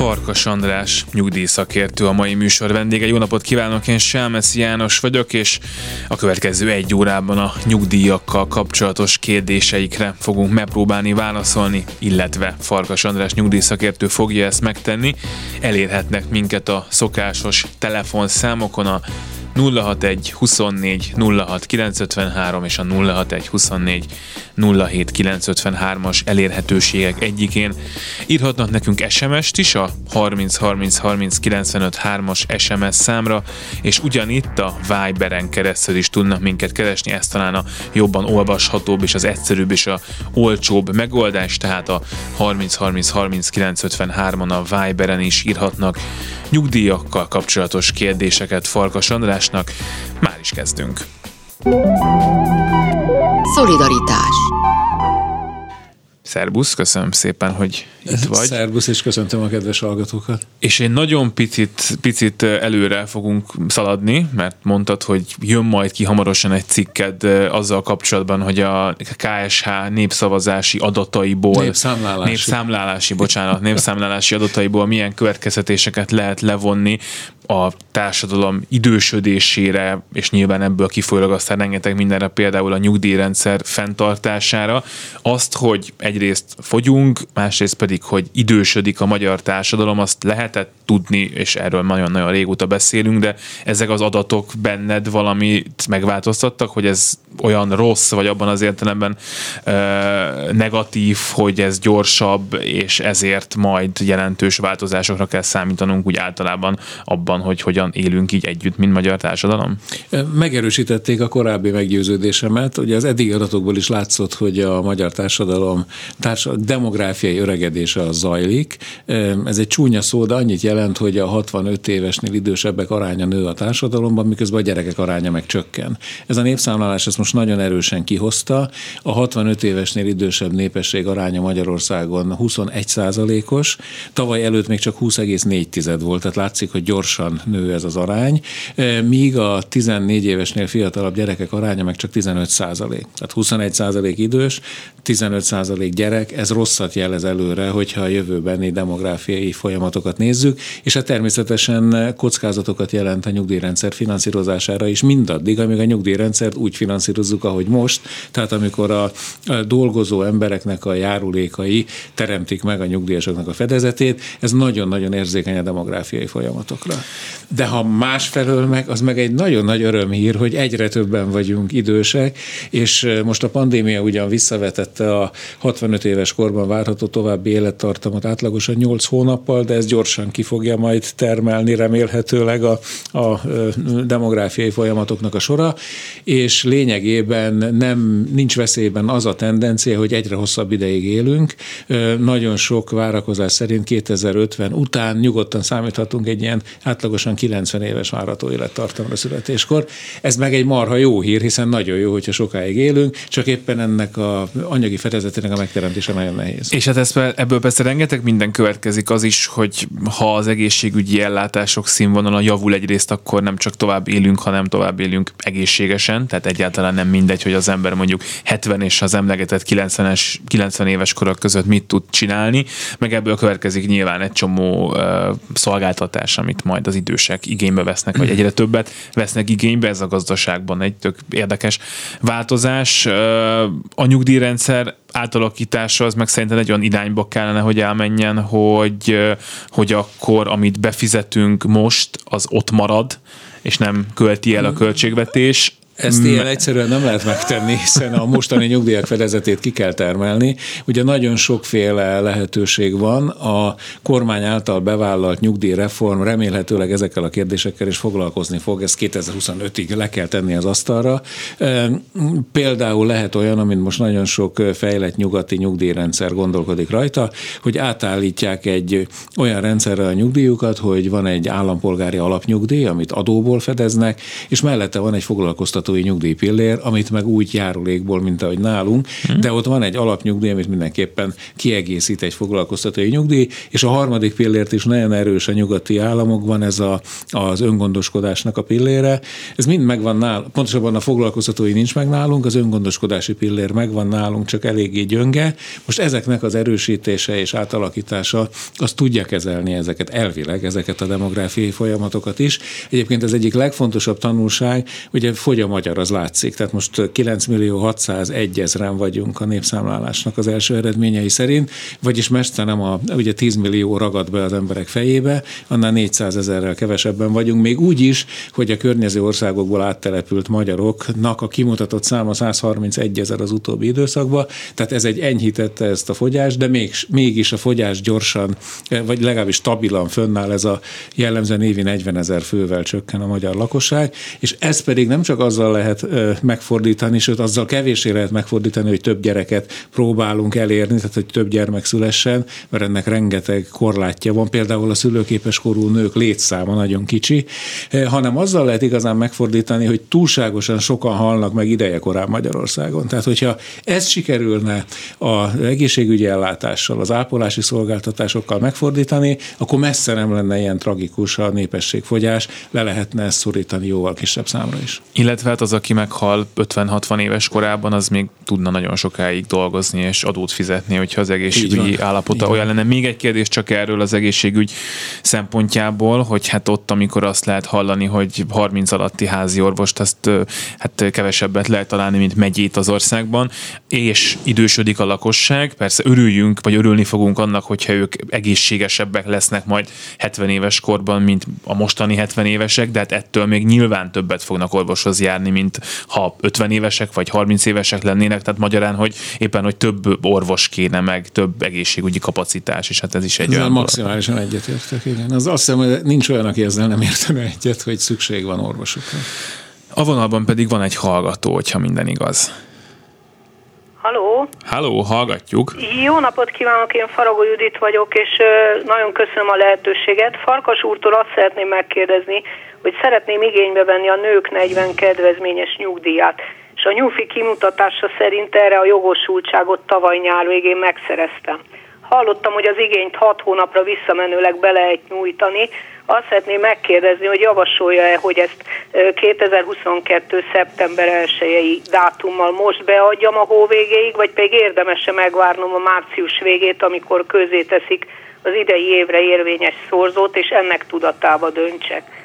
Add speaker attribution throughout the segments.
Speaker 1: Farkas András, nyugdíjszakértő a mai műsor vendége. Jó napot kívánok, én Selmeszi János vagyok, és a következő egy órában a nyugdíjakkal kapcsolatos kérdéseikre fogunk megpróbálni válaszolni, illetve Farkas András nyugdíjszakértő fogja ezt megtenni. Elérhetnek minket a szokásos telefonszámokon a 061 24 06 953 és a 061 24 07 953-as elérhetőségek egyikén. Írhatnak nekünk SMS-t is a 30 30 30 95 3-as SMS számra, és ugyanitt a Viberen keresztül is tudnak minket keresni, ez talán a jobban olvashatóbb és az egyszerűbb és a olcsóbb megoldás, tehát a 30 30 30 953-on a Viberen is írhatnak nyugdíjakkal kapcsolatos kérdéseket Farkas Andrásnak. Már is kezdünk.
Speaker 2: Szolidaritás
Speaker 1: Szerbusz, köszönöm szépen, hogy itt vagy.
Speaker 3: Szerbusz, és köszöntöm a kedves hallgatókat.
Speaker 1: És én nagyon picit, picit előre fogunk szaladni, mert mondtad, hogy jön majd ki hamarosan egy cikked azzal kapcsolatban, hogy a KSH népszavazási adataiból,
Speaker 3: népszámlálási,
Speaker 1: népszámlálási bocsánat, népszámlálási adataiból milyen következtetéseket lehet levonni a társadalom idősödésére, és nyilván ebből kifolyólag aztán rengeteg mindenre, például a nyugdíjrendszer fenntartására, azt, hogy egyrészt fogyunk, másrészt pedig, hogy idősödik a magyar társadalom, azt lehetett tudni, és erről nagyon-nagyon régóta beszélünk, de ezek az adatok benned valamit megváltoztattak, hogy ez olyan rossz, vagy abban az értelemben ö, negatív, hogy ez gyorsabb, és ezért majd jelentős változásokra kell számítanunk úgy általában abban, hogy hogyan élünk így együtt, mint magyar társadalom?
Speaker 3: Megerősítették a korábbi meggyőződésemet. Ugye az eddigi adatokból is látszott, hogy a magyar társadalom társadalom demográfiai öregedése az zajlik. Ez egy csúnya szó, de annyit jelent, hogy a 65 évesnél idősebbek aránya nő a társadalomban, miközben a gyerekek aránya meg csökken. Ez a népszámlálás ezt most nagyon erősen kihozta. A 65 évesnél idősebb népesség aránya Magyarországon 21 százalékos, tavaly előtt még csak 20,4 volt, tehát látszik, hogy gyorsan nő ez az arány, míg a 14 évesnél fiatalabb gyerekek aránya meg csak 15 százalék. Tehát 21 százalék idős, 15 százalék gyerek, ez rosszat jelez előre, hogyha a jövőbeni demográfiai folyamatokat nézzük, és hát természetesen kockázatokat jelent a nyugdíjrendszer finanszírozására is mindaddig, amíg a nyugdíjrendszert úgy finanszírozzuk, ahogy most, tehát amikor a dolgozó embereknek a járulékai teremtik meg a nyugdíjasoknak a fedezetét, ez nagyon-nagyon érzékeny a demográfiai folyamatokra. De ha másfelől meg, az meg egy nagyon nagy örömhír, hogy egyre többen vagyunk idősek, és most a pandémia ugyan visszavetette a 65 éves korban várható további élettartamot átlagosan 8 hónappal, de ez gyorsan ki fogja majd termelni remélhetőleg a, a demográfiai folyamatoknak a sora, és lényegében nem nincs veszélyben az a tendencia, hogy egyre hosszabb ideig élünk. Nagyon sok várakozás szerint 2050 után nyugodtan számíthatunk egy ilyen átlagosan 90 éves várható élettartamra születéskor. Ez meg egy marha jó hír, hiszen nagyon jó, hogyha sokáig élünk, csak éppen ennek a anyagi fedezetének a megteremtése nagyon nehéz.
Speaker 1: És hát ez, ebből persze rengeteg minden következik az is, hogy ha az egészségügyi ellátások színvonala javul egyrészt, akkor nem csak tovább élünk, hanem tovább élünk egészségesen, tehát egyáltalán nem mindegy, hogy az ember mondjuk 70 és az emlegetett 90-es, 90 éves korok között mit tud csinálni, meg ebből következik nyilván egy csomó uh, szolgáltatás, amit majd az idősek igénybe vesznek, vagy egyre többet vesznek igénybe, ez a gazdaságban egy tök érdekes változás. Uh, a nyugdíjrendszer átalakítása az meg szerintem egy olyan irányba kellene, hogy elmenjen, hogy, hogy akkor, amit befizetünk most, az ott marad, és nem költi el a költségvetés,
Speaker 3: ezt ilyen egyszerűen nem lehet megtenni, hiszen a mostani nyugdíjak fedezetét ki kell termelni. Ugye nagyon sokféle lehetőség van. A kormány által bevállalt nyugdíjreform remélhetőleg ezekkel a kérdésekkel is foglalkozni fog. Ezt 2025-ig le kell tenni az asztalra. Például lehet olyan, amit most nagyon sok fejlett nyugati nyugdíjrendszer gondolkodik rajta, hogy átállítják egy olyan rendszerre a nyugdíjukat, hogy van egy állampolgári alapnyugdíj, amit adóból fedeznek, és mellette van egy foglalkoztató foglalkoztatói nyugdíjpillér, amit meg úgy járulékból, mint ahogy nálunk, hmm. de ott van egy alapnyugdíj, amit mindenképpen kiegészít egy foglalkoztatói nyugdíj, és a harmadik pillért is nagyon erős a nyugati államokban, ez a, az öngondoskodásnak a pillére. Ez mind megvan nálunk, pontosabban a foglalkoztatói nincs meg nálunk, az öngondoskodási pillér megvan nálunk, csak eléggé gyönge. Most ezeknek az erősítése és átalakítása, azt tudja kezelni ezeket elvileg, ezeket a demográfiai folyamatokat is. Egyébként ez egyik legfontosabb tanulság, ugye fogy a magyar, az látszik. Tehát most 9 millió 601 ezeren vagyunk a népszámlálásnak az első eredményei szerint, vagyis messze nem a, ugye 10 millió ragad be az emberek fejébe, annál 400 ezerrel kevesebben vagyunk, még úgy is, hogy a környező országokból áttelepült magyaroknak a kimutatott száma 131 ezer az utóbbi időszakban, tehát ez egy enyhítette ezt a fogyást, de még, mégis a fogyás gyorsan, vagy legalábbis stabilan fönnáll. Ez a jellemzően évi 40 ezer fővel csökken a magyar lakosság, és ez pedig nem csak azzal lehet megfordítani, sőt azzal kevéssé lehet megfordítani, hogy több gyereket próbálunk elérni, tehát hogy több gyermek szülessen, mert ennek rengeteg korlátja van, például a szülőképes korú nők létszáma nagyon kicsi, hanem azzal lehet igazán megfordítani, hogy túlságosan sokan halnak meg ideje korán Magyarországon. Tehát, hogyha ez sikerülne az egészségügyi ellátással, az ápolási szolgáltatásokkal megfordítani, akkor messze nem lenne ilyen tragikus a népességfogyás, le lehetne ezt szorítani jóval kisebb számra is.
Speaker 1: Illetve hát az, aki meghal 50-60 éves korában, az még tudna nagyon sokáig dolgozni és adót fizetni, hogyha az egészségügyi állapota olyan lenne. Még egy kérdés csak erről az egészségügy szempontjából, hogy hát ott, amikor azt lehet hallani, hogy 30 alatti házi orvost, azt hát kevesebbet lehet találni, mint megyét az országban, és idősödik a lakosság. Persze örüljünk, vagy örülni fogunk annak, hogyha ők egészségesebbek lesznek majd 70 éves korban, mint a mostani 70 évesek, de hát ettől még nyilván többet fognak orvoshoz járni, mint ha 50 évesek vagy 30 évesek lennének, tehát magyarán, hogy éppen, hogy több orvos kéne meg, több egészségügyi kapacitás, és hát ez is egy
Speaker 3: ezzel olyan maximálisan egyetértek, igen. Az azt hiszem, hogy nincs olyan, aki ezzel nem értene egyet, hogy szükség van orvosokra.
Speaker 1: A vonalban pedig van egy hallgató, hogyha minden igaz.
Speaker 4: Haló?
Speaker 1: Halló, hallgatjuk.
Speaker 4: Jó napot kívánok, én Faragó Judit vagyok, és nagyon köszönöm a lehetőséget. Farkas úrtól azt szeretném megkérdezni, hogy szeretném igénybe venni a nők 40 kedvezményes nyugdíját. És a nyúfi kimutatása szerint erre a jogosultságot tavaly nyár végén megszereztem. Hallottam, hogy az igényt 6 hónapra visszamenőleg be lehet nyújtani, azt szeretném megkérdezni, hogy javasolja-e, hogy ezt 2022. szeptember 1 dátummal most beadjam a hó végéig, vagy pedig érdemese megvárnom a március végét, amikor közé teszik az idei évre érvényes szorzót, és ennek tudatába döntsek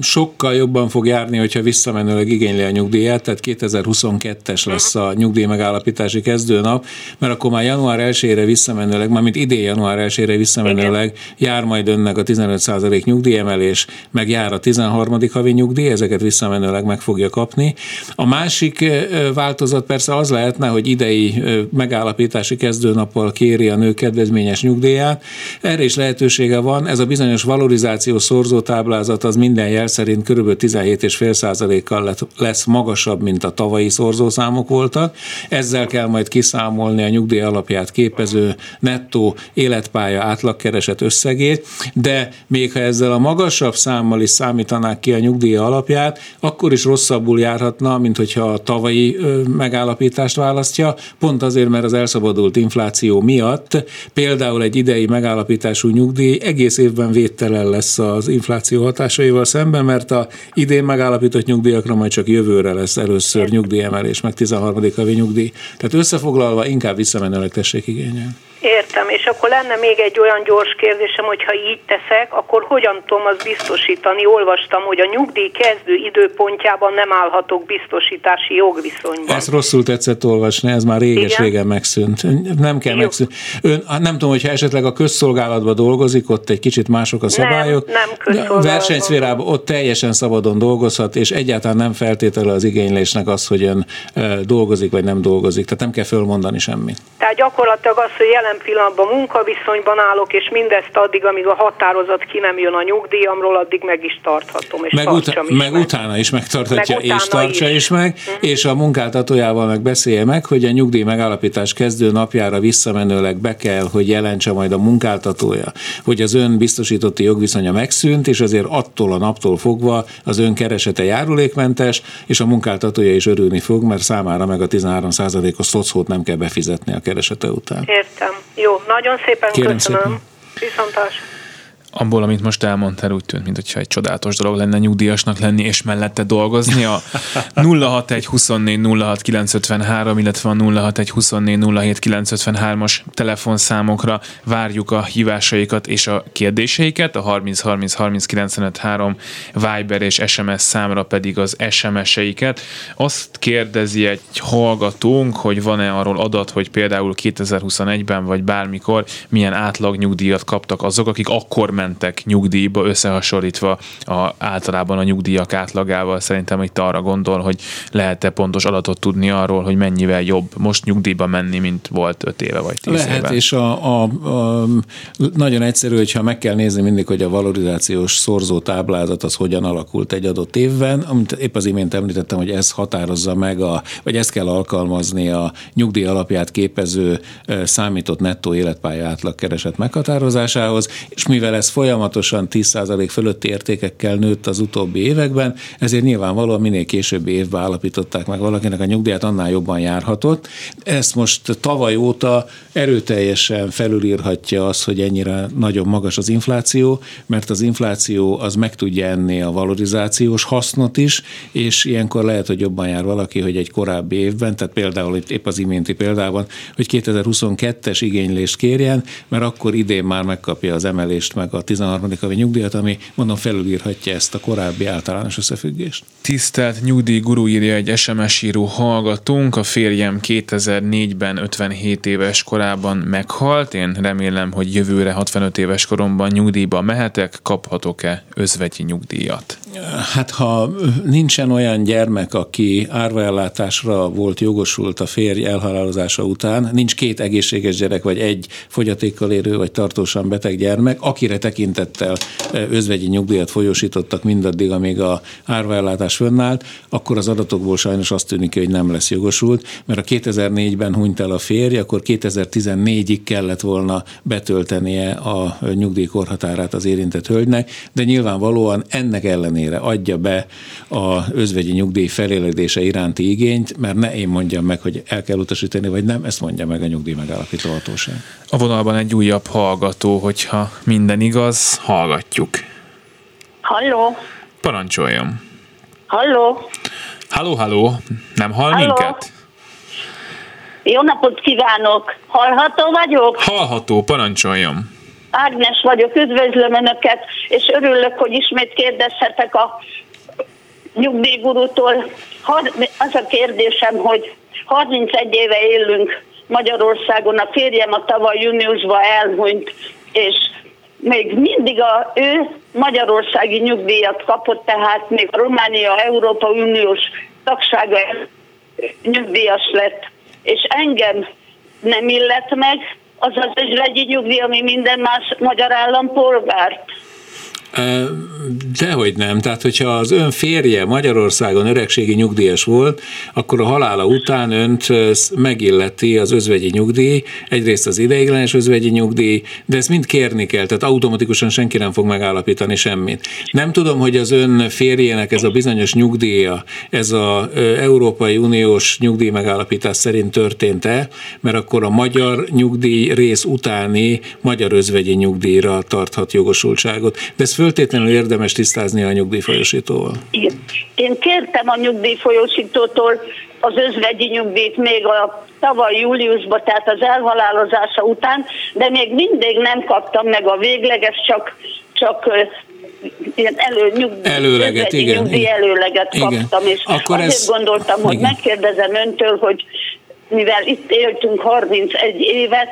Speaker 3: sokkal jobban fog járni, hogyha visszamenőleg igényli a nyugdíját, tehát 2022-es lesz a nyugdíj megállapítási kezdőnap, mert akkor már január 1-ére visszamenőleg, mint idén január 1-ére visszamenőleg Igen. jár majd önnek a 15% nyugdíjemelés, meg jár a 13. havi nyugdíj, ezeket visszamenőleg meg fogja kapni. A másik változat persze az lehetne, hogy idei megállapítási kezdőnappal kéri a nő kedvezményes nyugdíját. Erre is lehetősége van, ez a bizonyos valorizáció szorzótáblázat az minden jel szerint kb. 17,5%-kal lesz magasabb, mint a tavalyi szorzószámok voltak. Ezzel kell majd kiszámolni a nyugdíj alapját képező nettó életpálya átlagkereset összegét, de még ha ezzel a magasabb számmal is számítanák ki a nyugdíj alapját, akkor is rosszabbul járhatna, mint hogyha a tavalyi megállapítást választja, pont azért, mert az elszabadult infláció miatt például egy idei megállapítású nyugdíj egész évben védtelen lesz az infláció hatásaival, inflációval szemben, mert a idén megállapított nyugdíjakra majd csak jövőre lesz először nyugdíjemelés, meg 13. havi nyugdíj. Tehát összefoglalva inkább visszamenőleg tessék igényel.
Speaker 4: Értem, és akkor lenne még egy olyan gyors kérdésem, hogy ha így teszek, akkor hogyan tudom azt biztosítani? Olvastam, hogy a nyugdíj kezdő időpontjában nem állhatok biztosítási jogviszonyban.
Speaker 3: Ezt rosszul tetszett olvasni, ez már réges-régen megszűnt. Nem kell megszűnt. Ön, nem tudom, hogyha esetleg a közszolgálatban dolgozik, ott egy kicsit mások a szabályok.
Speaker 4: Nem, nem
Speaker 3: Versenyszférában ott teljesen szabadon dolgozhat, és egyáltalán nem feltétele az igénylésnek az, hogy ön dolgozik vagy nem dolgozik. Tehát nem kell fölmondani semmit.
Speaker 4: Tehát gyakorlatilag az, hogy jelen jelen pillanatban munkaviszonyban állok, és mindezt addig, amíg a határozat ki nem jön a nyugdíjamról, addig meg is tarthatom, és
Speaker 3: meg, uta-
Speaker 4: is
Speaker 3: meg,
Speaker 4: meg
Speaker 3: utána is megtartatja,
Speaker 4: meg
Speaker 3: és tartsa is, is meg, uh-huh. és a munkáltatójával meg beszélje meg, hogy a nyugdíj megállapítás kezdő napjára visszamenőleg be kell, hogy jelentse majd a munkáltatója, hogy az ön biztosítotti jogviszonya megszűnt, és azért attól a naptól fogva az ön keresete járulékmentes, és a munkáltatója is örülni fog, mert számára meg a 13%-os szocót nem kell befizetni a keresete után.
Speaker 4: Értem. Jó, nagyon szépen Kérem köszönöm. Szépen. Viszontlátásra
Speaker 1: abból, amit most elmondtál, úgy tűnt, mintha egy csodálatos dolog lenne nyugdíjasnak lenni, és mellette dolgozni. A 061 24 06 953, illetve a 061 24 07 953-as telefonszámokra várjuk a hívásaikat és a kérdéseiket, a 30 30 30 95 3 Viber és SMS számra pedig az SMS-eiket. Azt kérdezi egy hallgatónk, hogy van-e arról adat, hogy például 2021-ben vagy bármikor milyen átlag nyugdíjat kaptak azok, akik akkor mentek nyugdíjba összehasonlítva a, általában a nyugdíjak átlagával. Szerintem itt arra gondol, hogy lehet-e pontos adatot tudni arról, hogy mennyivel jobb most nyugdíjba menni, mint volt 5 éve vagy 10
Speaker 3: lehet,
Speaker 1: éve.
Speaker 3: és a, a, a, nagyon egyszerű, hogyha meg kell nézni mindig, hogy a valorizációs szorzó táblázat az hogyan alakult egy adott évben, amit épp az imént említettem, hogy ez határozza meg, a, vagy ezt kell alkalmazni a nyugdíj alapját képező számított nettó életpálya átlagkereset meghatározásához, és mivel ez folyamatosan 10% fölötti értékekkel nőtt az utóbbi években, ezért nyilvánvalóan minél későbbi évben állapították meg valakinek a nyugdíjat, annál jobban járhatott. Ezt most tavaly óta erőteljesen felülírhatja az, hogy ennyire nagyon magas az infláció, mert az infláció az meg tudja enni a valorizációs hasznot is, és ilyenkor lehet, hogy jobban jár valaki, hogy egy korábbi évben, tehát például épp az iménti példában, hogy 2022-es igénylést kérjen, mert akkor idén már megkapja az emelést meg a 13. havi nyugdíjat, ami mondom felülírhatja ezt a korábbi általános összefüggést.
Speaker 1: Tisztelt nyugdíj guru írja egy SMS író hallgatónk, a férjem 2004-ben 57 éves korában meghalt, én remélem, hogy jövőre 65 éves koromban nyugdíjba mehetek, kaphatok-e özvegyi nyugdíjat?
Speaker 3: Hát ha nincsen olyan gyermek, aki árvaellátásra volt jogosult a férj elhalálozása után, nincs két egészséges gyerek, vagy egy fogyatékkal érő, vagy tartósan beteg gyermek, akire tekintettel özvegyi nyugdíjat folyósítottak mindaddig, amíg a árvaellátás fönnállt, akkor az adatokból sajnos azt tűnik, hogy nem lesz jogosult, mert a 2004-ben hunyt el a férj, akkor 2014-ig kellett volna betöltenie a nyugdíjkorhatárát az érintett hölgynek, de nyilvánvalóan ennek ellenére adja be a özvegyi nyugdíj feléledése iránti igényt, mert ne én mondjam meg, hogy el kell utasítani, vagy nem, ezt mondja meg a nyugdíj megállapító hatóság.
Speaker 1: A vonalban egy újabb hallgató, hogyha minden igaz, hallgatjuk.
Speaker 5: Halló?
Speaker 1: Parancsoljon.
Speaker 5: Halló?
Speaker 1: Halló, halló. Nem hall halló? minket?
Speaker 5: Jó napot kívánok! Hallható vagyok?
Speaker 1: Hallható, parancsoljon.
Speaker 5: Ágnes vagyok, üdvözlöm Önöket, és örülök, hogy ismét kérdezhetek a nyugdíjgurútól. Az a kérdésem, hogy 31 éve élünk Magyarországon, a férjem a tavaly júniusban elhunyt, és még mindig a ő magyarországi nyugdíjat kapott, tehát még a Románia Európa Uniós tagsága nyugdíjas lett, és engem nem illet meg az az özvegyi nyugdíj, ami minden más magyar állampolgárt.
Speaker 3: Dehogy nem. Tehát, hogyha az ön férje Magyarországon öregségi nyugdíjas volt, akkor a halála után önt megilleti az özvegyi nyugdíj, egyrészt az ideiglenes özvegyi nyugdíj, de ezt mind kérni kell, tehát automatikusan senki nem fog megállapítani semmit. Nem tudom, hogy az ön férjének ez a bizonyos nyugdíja, ez a Európai Uniós nyugdíj megállapítás szerint történt-e, mert akkor a magyar nyugdíj rész utáni magyar özvegyi nyugdíjra tarthat jogosultságot. De ez föltétlenül érdemes tisztázni a nyugdíjfolyosítóval.
Speaker 5: Igen. Én kértem a nyugdíjfolyosítótól az özvegyi nyugdíjt még a tavaly júliusban, tehát az elhalálozása után, de még mindig nem kaptam meg a végleges, csak, csak ilyen elő, nyugdíj,
Speaker 3: előleget, igen,
Speaker 5: nyugdíj igen. előleget igen. kaptam, és Akkor azért ez, gondoltam, hogy igen. megkérdezem öntől, hogy mivel itt éltünk 31 évet,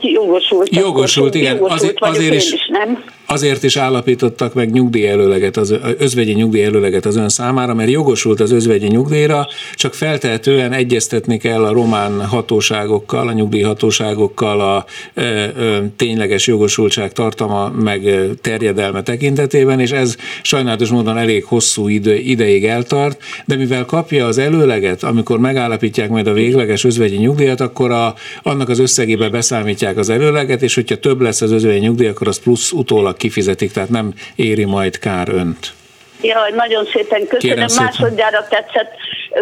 Speaker 5: jogosult.
Speaker 3: Jogosult, igen.
Speaker 5: Jogosult azért, azért is, is, nem?
Speaker 3: Azért is állapítottak meg nyugdíjelőleget, az özvegyi nyugdíjelőleget az ön számára, mert jogosult az özvegyi nyugdíjra, csak feltehetően egyeztetni kell a román hatóságokkal, a nyugdíjhatóságokkal a e, e, tényleges jogosultság tartama meg terjedelme tekintetében, és ez sajnálatos módon elég hosszú idő, ideig eltart, de mivel kapja az előleget, amikor megállapítják majd a végleges özvegyi nyugdíjat, akkor a, annak az összegébe beszámítják az előleget, és hogyha több lesz az özvegyi nyugdíj, akkor az plusz utólag kifizetik, tehát nem éri majd kár önt.
Speaker 5: Jaj, nagyon szépen köszönöm. Kérem Másodjára tetszett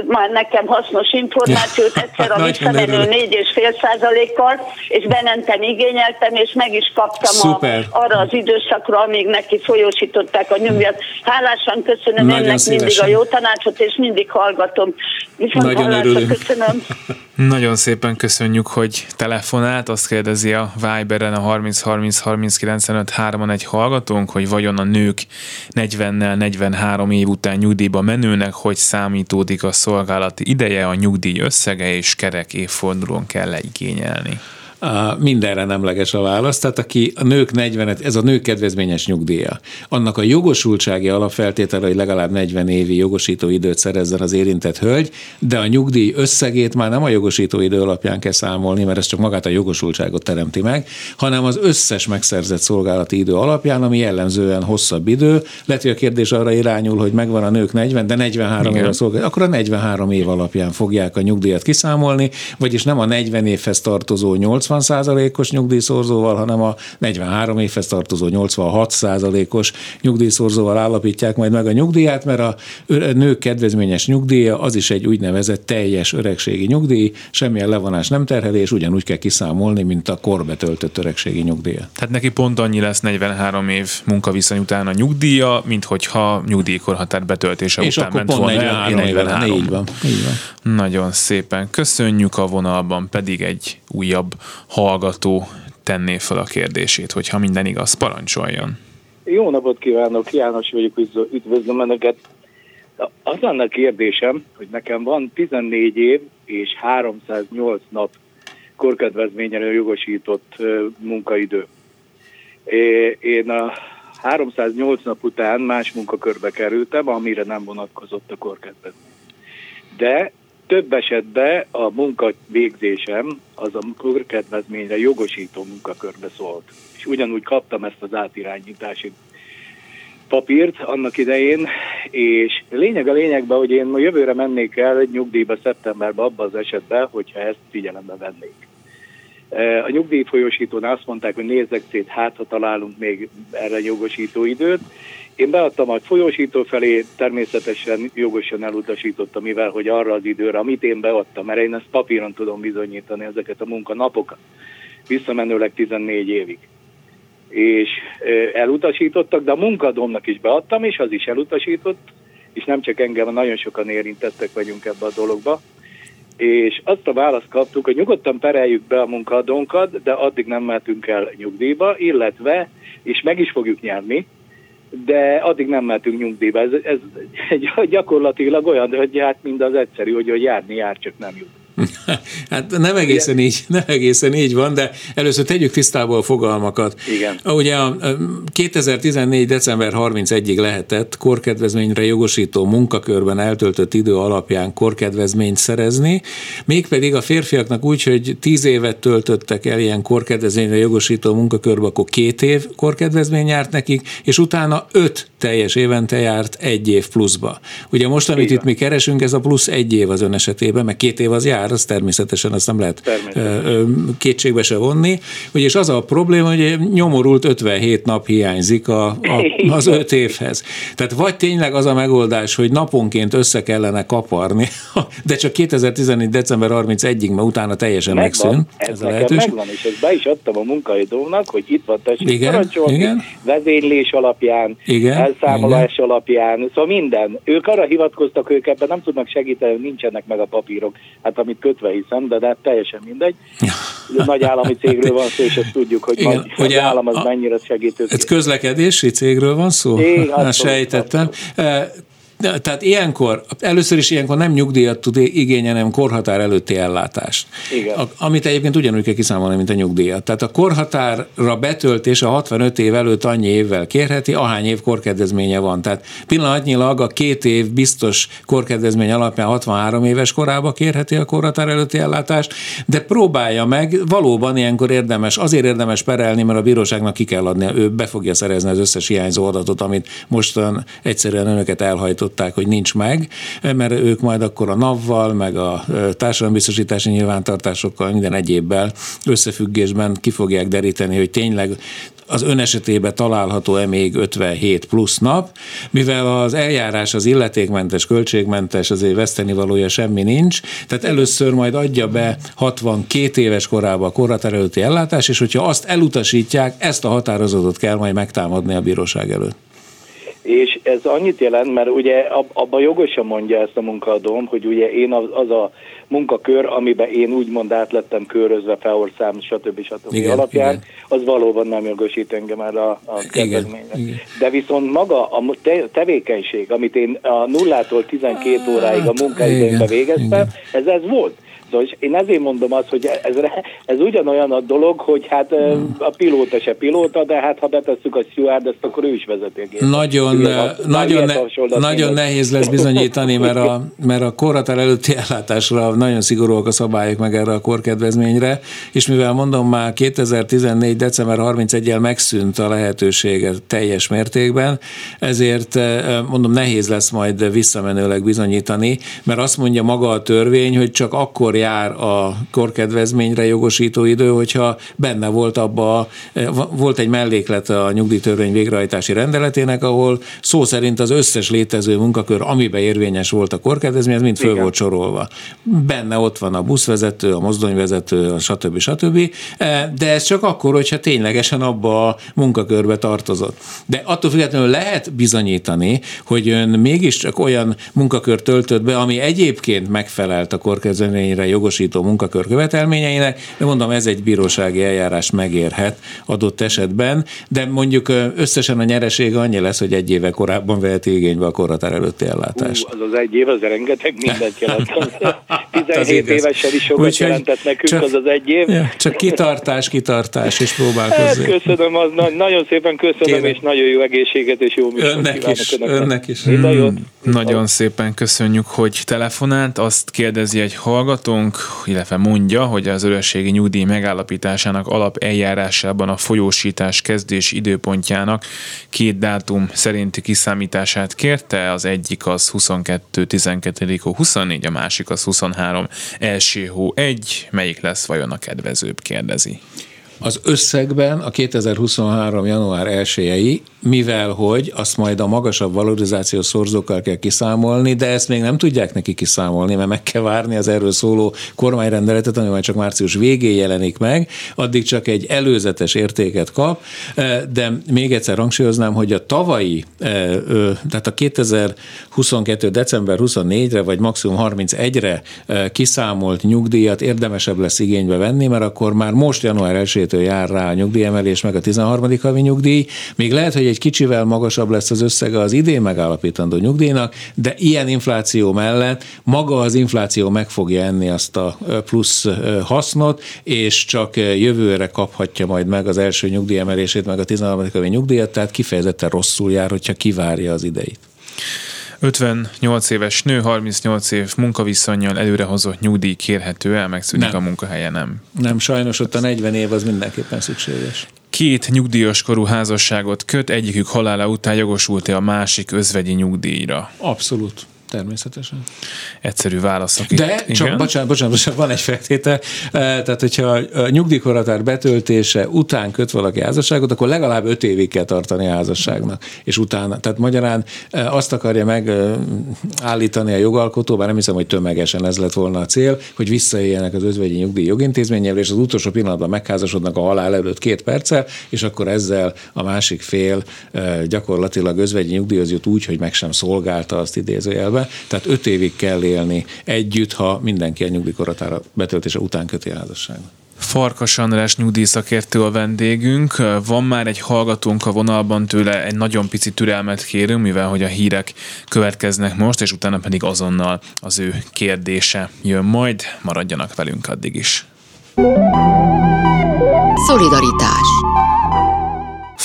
Speaker 5: már nekem hasznos információt, egyszer a visszamenő 4,5 százalékkal, és bementem, igényeltem, és meg is kaptam a, arra az időszakra, amíg neki folyósították a nyugdíjat. Hálásan köszönöm Nagyon ennek szívesen. mindig a jó tanácsot, és mindig hallgatom. Viszont Nagyon örülünk. Köszönöm.
Speaker 1: Nagyon szépen köszönjük, hogy telefonált. Azt kérdezi a Viberen a 30 30 30 95 3 egy hallgatónk, hogy vajon a nők 40-nel 43 év után nyugdíjba menőnek, hogy számítódik a szolgálati ideje, a nyugdíj összege és kerek évfordulón kell igényelni
Speaker 3: mindenre nemleges a válasz, tehát aki a nők 40 ez a nők kedvezményes nyugdíja. Annak a jogosultsági alapfeltétele, hogy legalább 40 évi jogosító időt szerezzen az érintett hölgy, de a nyugdíj összegét már nem a jogosító idő alapján kell számolni, mert ez csak magát a jogosultságot teremti meg, hanem az összes megszerzett szolgálati idő alapján, ami jellemzően hosszabb idő. Lehet, hogy a kérdés arra irányul, hogy megvan a nők 40, de 43 év szolgálat, akkor a 43 év alapján fogják a nyugdíjat kiszámolni, vagyis nem a 40 évhez tartozó 80 80%-os nyugdíjszorzóval, hanem a 43 évhez tartozó 86%-os nyugdíjszorzóval állapítják majd meg a nyugdíját, mert a nők kedvezményes nyugdíja az is egy úgynevezett teljes öregségi nyugdíj, semmilyen levonás nem terhelés, ugyanúgy kell kiszámolni, mint a korbetöltött öregségi nyugdíja.
Speaker 1: Tehát neki pont annyi lesz 43 év munkaviszony után a nyugdíja, mint hogyha nyugdíjkorhatár betöltése
Speaker 3: és
Speaker 1: után
Speaker 3: ment volna 43 el. 43. Így van, így
Speaker 1: van. Nagyon szépen köszönjük a vonalban, pedig egy újabb hallgató tenné fel a kérdését, hogyha minden igaz, parancsoljon.
Speaker 6: Jó napot kívánok, János vagyok, üdvözlöm Önöket. Az lenne kérdésem, hogy nekem van 14 év és 308 nap korkedvezményen jogosított munkaidő. Én a 308 nap után más munkakörbe kerültem, amire nem vonatkozott a korkedvezmény. De több esetben a munka végzésem az a kedvezményre jogosító munkakörbe szólt. És ugyanúgy kaptam ezt az átirányítási papírt annak idején, és lényeg a lényegben, hogy én ma jövőre mennék el egy nyugdíjba szeptemberben abban az esetben, hogyha ezt figyelembe vennék. A nyugdíjfolyósítónál azt mondták, hogy nézzek szét, hát ha találunk még erre jogosító időt, én beadtam a folyósító felé, természetesen jogosan elutasítottam, mivel hogy arra az időre, amit én beadtam, mert én ezt papíron tudom bizonyítani, ezeket a munkanapokat, visszamenőleg 14 évig. És elutasítottak, de a munkadomnak is beadtam, és az is elutasított, és nem csak engem, nagyon sokan érintettek vagyunk ebbe a dologba. És azt a választ kaptuk, hogy nyugodtan pereljük be a munkadónkat, de addig nem mehetünk el nyugdíjba, illetve, és meg is fogjuk nyerni, de addig nem mehetünk nyugdíjba. Ez, ez gyakorlatilag olyan, hogy hát mind az egyszerű, hogy, hogy járni jár, csak nem jut.
Speaker 3: Hát nem egészen így, nem egészen így van, de először tegyük tisztába a fogalmakat.
Speaker 6: Igen.
Speaker 3: Ugye a 2014. december 31-ig lehetett korkedvezményre jogosító munkakörben eltöltött idő alapján korkedvezményt szerezni, mégpedig a férfiaknak úgy, hogy 10 évet töltöttek el ilyen korkedvezményre jogosító munkakörbe, akkor két év korkedvezmény járt nekik, és utána öt teljes évente járt egy év pluszba. Ugye most, amit Igen. itt mi keresünk, ez a plusz egy év az ön esetében, meg két év az jár, az természetesen azt nem lehet kétségbe se vonni. Ugye, és az a probléma, hogy nyomorult 57 nap hiányzik a, a, az öt évhez. Tehát vagy tényleg az a megoldás, hogy naponként össze kellene kaparni, de csak 2014. december 31-ig, mert utána teljesen megvan, megszűn.
Speaker 6: Ez, ez a lehetőség. megvan, és ezt be is adtam a munkaidónak, hogy itt van tessék igen, igen. vezénylés alapján, igen, elszámolás igen. alapján, szóval minden. Ők arra hivatkoztak, ők ebben nem tudnak segíteni, nincsenek meg a papírok. Hát amit kötve hiszem, de, de hát teljesen mindegy. Nagy állami cégről van szó, és ezt tudjuk, hogy Igen, az állam az a, mennyire segítő.
Speaker 3: Ez közlekedési cégről van szó? Igen, hát, sejtettem. Tehát ilyenkor, először is ilyenkor nem nyugdíjat tud igényelni, hanem korhatár előtti ellátást. Igen. A, amit egyébként ugyanúgy kell kiszámolni, mint a nyugdíjat. Tehát a korhatárra betöltés a 65 év előtt annyi évvel kérheti, ahány év korkedvezménye van. Tehát pillanatnyilag a két év biztos korkedvezmény alapján 63 éves korába kérheti a korhatár előtti ellátást, de próbálja meg, valóban ilyenkor érdemes, azért érdemes perelni, mert a bíróságnak ki kell adni, ő be fogja szerezni az összes hiányzó adatot, amit mostan egyszerűen önöket elhajtották, hogy nincs meg, mert ők majd akkor a NAV-val, meg a társadalombiztosítási nyilvántartásokkal, minden egyébbel összefüggésben ki fogják deríteni, hogy tényleg az ön esetében található-e még 57 plusz nap, mivel az eljárás az illetékmentes, költségmentes, azért veszteni valója semmi nincs, tehát először majd adja be 62 éves korába a korhatár ellátás, és hogyha azt elutasítják, ezt a határozatot kell majd megtámadni a bíróság előtt.
Speaker 6: És ez annyit jelent, mert ugye abban jogosan mondja ezt a munkaadóm, hogy ugye én az a munkakör, amiben én úgymond át lettem körözve, felorszám, stb. stb. Igen, alapján, igen. az valóban nem jogosít engem erre a, a kedvezményre. De viszont maga a te, tevékenység, amit én a nullától 12 óráig a munkaidőmben végeztem, ez ez volt. Szóval én ezért mondom azt, hogy ez, ez ugyanolyan a dolog, hogy hát hmm. a pilóta se pilóta, de hát ha betesszük a steward, akkor ő is vezeti a gépet.
Speaker 3: Nagyon, nagyon, ne, nagyon nehéz lesz bizonyítani, mert a, mert a korhatár előtti ellátásra nagyon szigorúak a szabályok meg erre a korkedvezményre, és mivel mondom már 2014. december 31-el megszűnt a lehetősége teljes mértékben, ezért mondom nehéz lesz majd visszamenőleg bizonyítani, mert azt mondja maga a törvény, hogy csak akkor jár a korkedvezményre jogosító idő, hogyha benne volt abba, volt egy melléklet a nyugdíjtörvény végrehajtási rendeletének, ahol szó szerint az összes létező munkakör, amiben érvényes volt a korkedvezmény, ez mind föl Igen. volt sorolva. Benne ott van a buszvezető, a mozdonyvezető, a stb. stb. E, de ez csak akkor, hogyha ténylegesen abba a munkakörbe tartozott. De attól függetlenül lehet bizonyítani, hogy ön mégiscsak olyan munkakör töltött be, ami egyébként megfelelt a korkedvezményre jogosító munkakör követelményeinek, de mondom, ez egy bírósági eljárás megérhet adott esetben, de mondjuk összesen a nyereség annyi lesz, hogy egy éve korábban veheti igénybe a korhatár előtti ellátást.
Speaker 6: Uh, az az egy év, az rengeteg mindent jelent. 17 évesen is sokat Úgy, jelentett nekünk csak, az az egy év. Ja,
Speaker 3: csak kitartás, kitartás, és próbálkozni.
Speaker 6: Hát, köszönöm, az na- nagyon szépen köszönöm, Kérem. és nagyon jó egészséget, és jó műsort
Speaker 3: önnek is, önnek. önnek is.
Speaker 1: Mm, nagyon szépen köszönjük, hogy telefonált. Azt kérdezi egy hallgató, hallgatónk, illetve mondja, hogy az örösségi nyugdíj megállapításának alap eljárásában a folyósítás kezdés időpontjának két dátum szerinti kiszámítását kérte, az egyik az 22 12 hó 24, a másik az 23 első hó 1, melyik lesz vajon a kedvezőbb, kérdezi.
Speaker 3: Az összegben a 2023. január 1 mivel hogy azt majd a magasabb valorizációs szorzókkal kell kiszámolni, de ezt még nem tudják neki kiszámolni, mert meg kell várni az erről szóló kormányrendeletet, ami majd csak március végén jelenik meg, addig csak egy előzetes értéket kap, de még egyszer hangsúlyoznám, hogy a tavalyi, tehát a 2022. december 24-re, vagy maximum 31-re kiszámolt nyugdíjat érdemesebb lesz igénybe venni, mert akkor már most január 1-től jár rá a nyugdíjemelés, meg a 13. havi nyugdíj. Még lehet, hogy egy kicsivel magasabb lesz az összege az idén megállapítandó nyugdíjnak, de ilyen infláció mellett maga az infláció meg fogja enni azt a plusz hasznot, és csak jövőre kaphatja majd meg az első nyugdíjemelését, meg a 13. havi nyugdíjat, tehát kifejezetten rosszul jár, hogyha kivárja az ideit.
Speaker 1: 58 éves nő, 38 év munkaviszonyjal előrehozott nyugdíj kérhető el, megszűnik nem. a munkahelye, nem?
Speaker 3: Nem, sajnos ott a 40 év az mindenképpen szükséges.
Speaker 1: Két nyugdíjas korú házasságot köt, egyikük halála után jogosult-e a másik özvegyi nyugdíjra?
Speaker 3: Abszolút. Természetesen.
Speaker 1: Egyszerű válaszok.
Speaker 3: De, itt. csak, Igen? bocsánat, bocsánat, bocsánat, van egy feltétel. Tehát, hogyha a nyugdíjkorhatár betöltése után köt valaki házasságot, akkor legalább öt évig kell tartani a házasságnak. És utána. Tehát magyarán azt akarja megállítani a jogalkotó, bár nem hiszem, hogy tömegesen ez lett volna a cél, hogy visszaéljenek az özvegyi nyugdíj jogintézményével, és az utolsó pillanatban megházasodnak a halál előtt két perccel, és akkor ezzel a másik fél gyakorlatilag özvegyi nyugdíjhoz jut úgy, hogy meg sem szolgálta azt idézőjelben tehát öt évig kell élni együtt, ha mindenki a nyugdíjkoratára betöltése után köti a házasságot.
Speaker 1: Farkas András nyugdíjszakértő a vendégünk. Van már egy hallgatónk a vonalban tőle, egy nagyon pici türelmet kérünk, mivel hogy a hírek következnek most, és utána pedig azonnal az ő kérdése jön majd. Maradjanak velünk addig is.
Speaker 2: Szolidaritás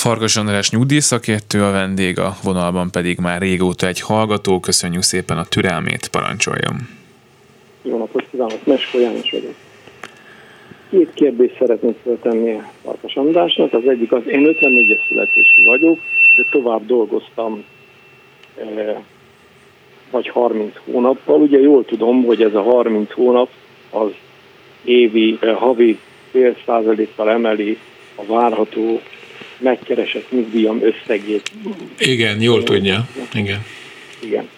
Speaker 1: Farkas András nyugdíjszakértő a vendég, a vonalban pedig már régóta egy hallgató. Köszönjük szépen a türelmét, parancsoljon.
Speaker 7: Jó napot kívánok, Meskó János vagyok. Két kérdést szeretnék feltenni Farkas Andrásnak. Az egyik az, én 54-es születésű vagyok, de tovább dolgoztam eh, vagy 30 hónappal. Ugye jól tudom, hogy ez a 30 hónap az évi, eh, havi fél százalékkal emeli a várható megkeresett nyugdíjam összegét.
Speaker 3: Igen, jól tudja. Igen.
Speaker 7: Igen.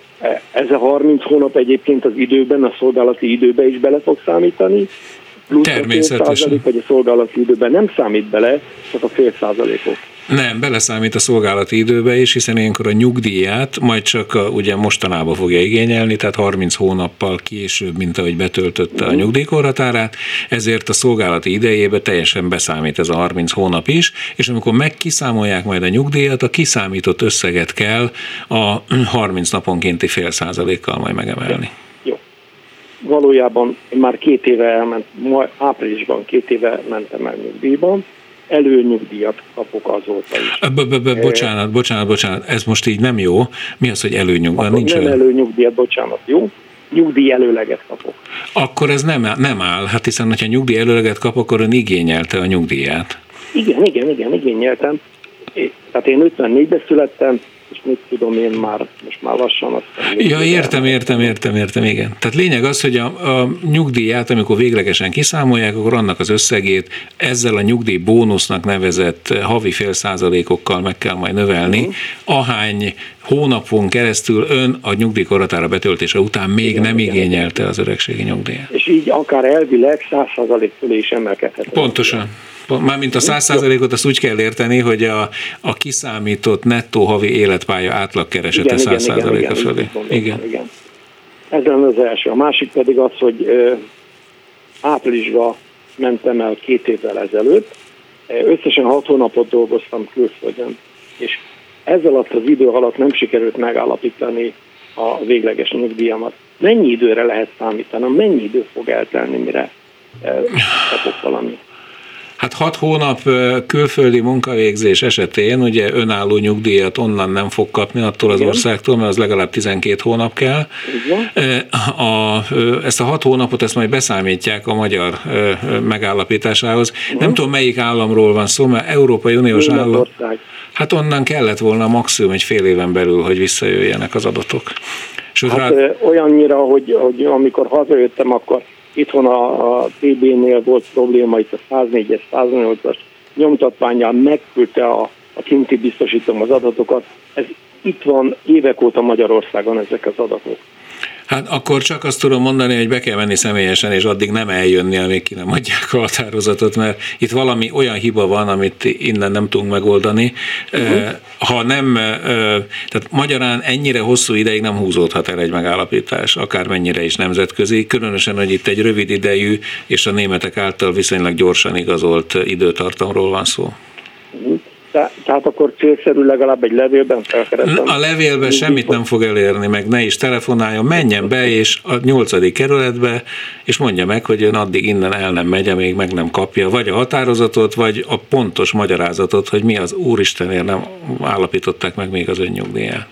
Speaker 7: Ez a 30 hónap egyébként az időben, a szolgálati időben is bele fog számítani, plusz
Speaker 3: Természetesen.
Speaker 7: a fél vagy a szolgálati időben nem számít bele, csak a fél százalékok.
Speaker 3: Nem, beleszámít a szolgálati időbe is, hiszen ilyenkor a nyugdíját majd csak a, ugye mostanában fogja igényelni, tehát 30 hónappal később, mint ahogy betöltötte a nyugdíjkorhatárát, ezért a szolgálati idejébe teljesen beszámít ez a 30 hónap is, és amikor megkiszámolják majd a nyugdíjat, a kiszámított összeget kell a 30 naponkénti fél százalékkal majd megemelni.
Speaker 7: Jó. Valójában már két éve elment, áprilisban két éve mentem el nyugdíjban, előnyugdíjat kapok azóta is.
Speaker 3: Bocsánat, bocsánat, bocsánat, ez most így nem jó. Mi az, hogy előnyugdíjat?
Speaker 7: Nincs nem előnyugdíjat, bocsánat, jó? nyugdíj előleget kapok.
Speaker 3: Akkor ez nem, nem áll, hát hiszen, hogyha nyugdíj előleget kap, akkor ön igényelte a nyugdíját.
Speaker 7: Igen, igen, igen, igényeltem. Tehát én 54-ben születtem, mit tudom én már, most már lassan azt
Speaker 3: Ja, értem, értem, értem, értem, igen. Tehát lényeg az, hogy a, a nyugdíját, amikor véglegesen kiszámolják, akkor annak az összegét ezzel a nyugdíj bónusznak nevezett havi fél százalékokkal meg kell majd növelni, uh-huh. ahány hónapon keresztül ön a nyugdíjkoratára betöltése után még igen, nem igen, igényelte az öregségi nyugdíjat.
Speaker 7: És így akár elvileg 100% fölé is emelkedhet.
Speaker 3: Pontosan. Mármint a 100%-ot azt úgy kell érteni, hogy a, a kiszámított nettó havi életpálya átlagkeresete 100%-a fölé.
Speaker 7: Igen, igen. igen. Ez az első. A másik pedig az, hogy ö, áprilisban mentem el két évvel ezelőtt. Összesen hat hónapot dolgoztam külföldön, és ez alatt az idő alatt nem sikerült megállapítani a végleges nyugdíjamat. Mennyi időre lehet számítani? Mennyi idő fog eltelni, mire kapok valamit?
Speaker 3: Hát hat hónap külföldi munkavégzés esetén ugye önálló nyugdíjat onnan nem fog kapni attól az Igen. országtól, mert az legalább 12 hónap kell. A, ezt a hat hónapot ezt majd beszámítják a magyar megállapításához. Igen. Nem tudom, melyik államról van szó, mert Európai Uniós állam. Hát onnan kellett volna maximum egy fél éven belül, hogy visszajöjjenek az adatok.
Speaker 7: Sőt, hát rá... olyannyira, hogy, hogy amikor hazajöttem, akkor Itthon a, a TB-nél volt probléma, itt a 104-es, 108-as nyomtatványjal megküldte a, a kinti biztosítom az adatokat. Ez itt van évek óta Magyarországon ezek az adatok.
Speaker 3: Hát akkor csak azt tudom mondani, hogy be kell menni személyesen, és addig nem eljönni, amíg ki nem adják a határozatot, mert itt valami olyan hiba van, amit innen nem tudunk megoldani. Uh-huh. Ha nem, tehát magyarán ennyire hosszú ideig nem húzódhat el egy megállapítás, akármennyire is nemzetközi, különösen, hogy itt egy rövid idejű és a németek által viszonylag gyorsan igazolt időtartamról van szó.
Speaker 7: Uh-huh tehát akkor célszerű legalább egy levélben felkeresem.
Speaker 3: A levélben semmit nem fog elérni, meg ne is telefonáljon, menjen be és a nyolcadik kerületbe, és mondja meg, hogy ön addig innen el nem megy, még meg nem kapja, vagy a határozatot, vagy a pontos magyarázatot, hogy mi az Úristenért nem állapították meg még az önnyugdíját.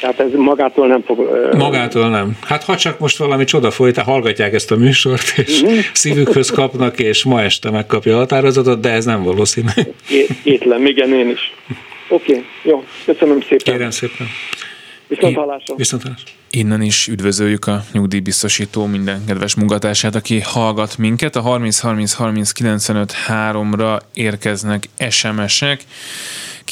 Speaker 7: Tehát ez magától nem fog...
Speaker 3: Magától nem. Hát ha csak most valami csoda folyt, hallgatják ezt a műsort, és uh-huh. szívükhöz kapnak, és ma este megkapja a határozatot, de ez nem valószínű.
Speaker 7: Étlem, igen, én is. Oké, okay, jó, köszönöm szépen.
Speaker 3: Kérem szépen.
Speaker 7: Viszont hallásra.
Speaker 3: Viszont hallásra.
Speaker 1: Innen is üdvözöljük a nyugdíjbiztosító minden kedves munkatársát, aki hallgat minket. A 30 30 30 95 3-ra érkeznek SMS-ek.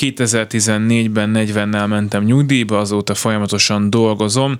Speaker 1: 2014-ben 40-nel mentem nyugdíjba, azóta folyamatosan dolgozom.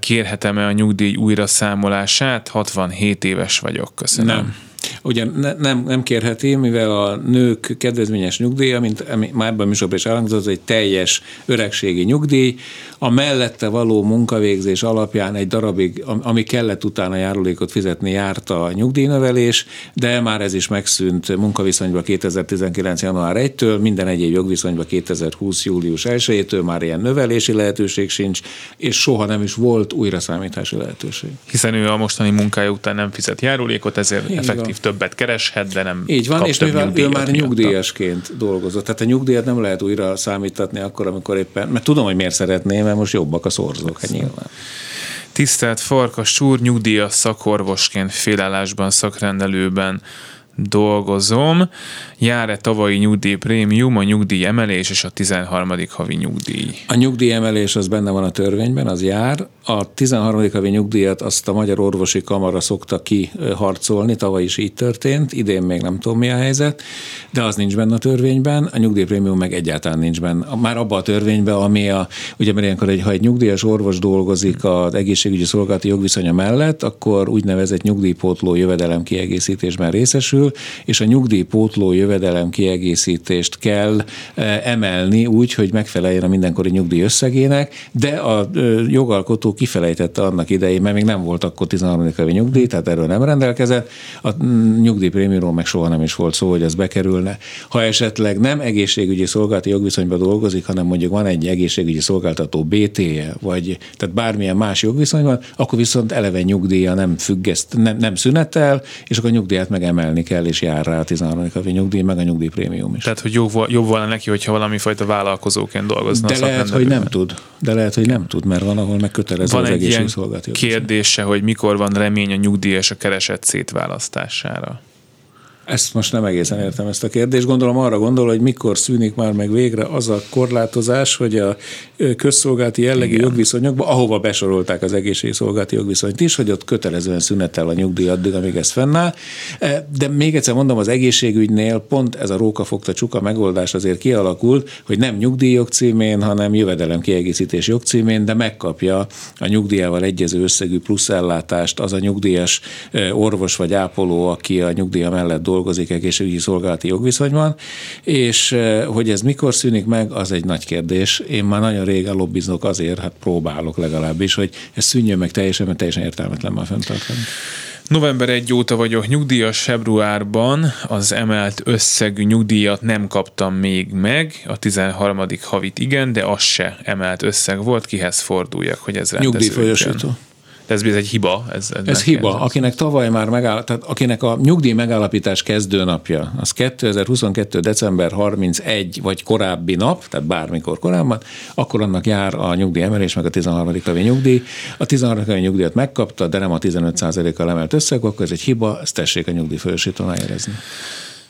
Speaker 1: Kérhetem-e a nyugdíj újra számolását? 67 éves vagyok, köszönöm.
Speaker 3: Nem. Ugye ne, nem, nem kérheti, mivel a nők kedvezményes nyugdíja, mint már ebben műsorban is elhangzott, egy teljes öregségi nyugdíj, a mellette való munkavégzés alapján egy darabig, ami kellett utána járulékot fizetni, járt a nyugdíjnövelés, de már ez is megszűnt munkaviszonyban 2019. január 1-től, minden egyéb jogviszonyban 2020. július 1-től már ilyen növelési lehetőség sincs, és soha nem is volt újraszámítási lehetőség.
Speaker 1: Hiszen ő a mostani munkája után nem fizet járulékot, ezért Így effektív van. Többet kereshet, de nem
Speaker 3: Így van, és mivel ő már nyugdíjasként dolgozott, tehát a nyugdíjat nem lehet újra számítatni akkor, amikor éppen, mert tudom, hogy miért szeretném, mert most jobbak a szorzók, hát nyilván.
Speaker 1: Tisztelt Farkas úr, nyugdíjas szakorvosként félállásban, szakrendelőben dolgozom. Jár-e tavalyi nyugdíjprémium, a nyugdíj emelés és a 13. havi nyugdíj?
Speaker 3: A nyugdíj emelés az benne van a törvényben, az jár. A 13. havi nyugdíjat azt a Magyar Orvosi Kamara szokta kiharcolni, tavaly is így történt, idén még nem tudom mi a helyzet, de az nincs benne a törvényben, a nyugdíjprémium meg egyáltalán nincs benne. Már abban a törvényben, ami a, ugye mert ilyenkor, egy, ha egy nyugdíjas orvos dolgozik az egészségügyi szolgálati jogviszonya mellett, akkor úgynevezett nyugdíjpótló jövedelem kiegészítésben részesül, és a nyugdíjpótló jövedelem kiegészítést kell e, emelni úgy, hogy megfeleljen a mindenkori nyugdíj összegének, de a jogalkotó kifelejtette annak idején, mert még nem volt akkor 13. havi nyugdíj, tehát erről nem rendelkezett, a nyugdíjprémiumról meg soha nem is volt szó, hogy ez bekerülne. Ha esetleg nem egészségügyi szolgálati jogviszonyban dolgozik, hanem mondjuk van egy egészségügyi szolgáltató BT-je, vagy tehát bármilyen más jogviszonyban, akkor viszont eleve nyugdíja nem függeszt, nem, nem szünetel, és akkor a nyugdíjat megemelni kell és jár rá a 13. havi nyugdíj, meg a nyugdíjprémium is.
Speaker 1: Tehát, hogy jobb, jobb volna neki, hogyha valami fajta vállalkozóként dolgozna.
Speaker 3: De lehet, hogy nem tud. De lehet, hogy nem tud, mert van, ahol megkötelező
Speaker 1: van
Speaker 3: az
Speaker 1: egy ilyen kérdése, hogy mikor van remény a nyugdíjas a keresett szétválasztására.
Speaker 3: Ezt most nem egészen értem ezt a kérdést. Gondolom arra gondol, hogy mikor szűnik már meg végre az a korlátozás, hogy a közszolgálati jellegű Igen. jogviszonyokba, ahova besorolták az egészségszolgálati jogviszonyt is, hogy ott kötelezően szünetel a nyugdíj addig, amíg ez fennáll. E, de még egyszer mondom, az egészségügynél pont ez a róka fogta csuka megoldás azért kialakult, hogy nem nyugdíjjog címén, hanem jövedelem kiegészítés jogcímén, de megkapja a nyugdíjával egyező összegű pluszellátást az a nyugdíjas orvos vagy ápoló, aki a nyugdíja mellett dolgozik dolgozik egészségügyi szolgálati jogviszonyban, és eh, hogy ez mikor szűnik meg, az egy nagy kérdés. Én már nagyon rég lobbizok azért, hát próbálok legalábbis, hogy ez szűnjön meg teljesen, mert teljesen értelmetlen már fenntartani.
Speaker 1: November 1 óta vagyok nyugdíjas, februárban az emelt összegű nyugdíjat nem kaptam még meg, a 13. havit igen, de az se emelt összeg volt, kihez forduljak, hogy ez
Speaker 3: rendeződjön.
Speaker 1: De ez egy hiba. Ez,
Speaker 3: ez, ez hiba. Ez akinek tavaly már megáll, tehát akinek a nyugdíj megállapítás kezdőnapja, az 2022. december 31 vagy korábbi nap, tehát bármikor korábban, akkor annak jár a nyugdíj emelés, meg a 13. havi nyugdíj. A 13. havi nyugdíjat megkapta, de nem a 15%-kal emelt összeg, akkor ez egy hiba, ezt tessék a nyugdíjfősítőn érezni.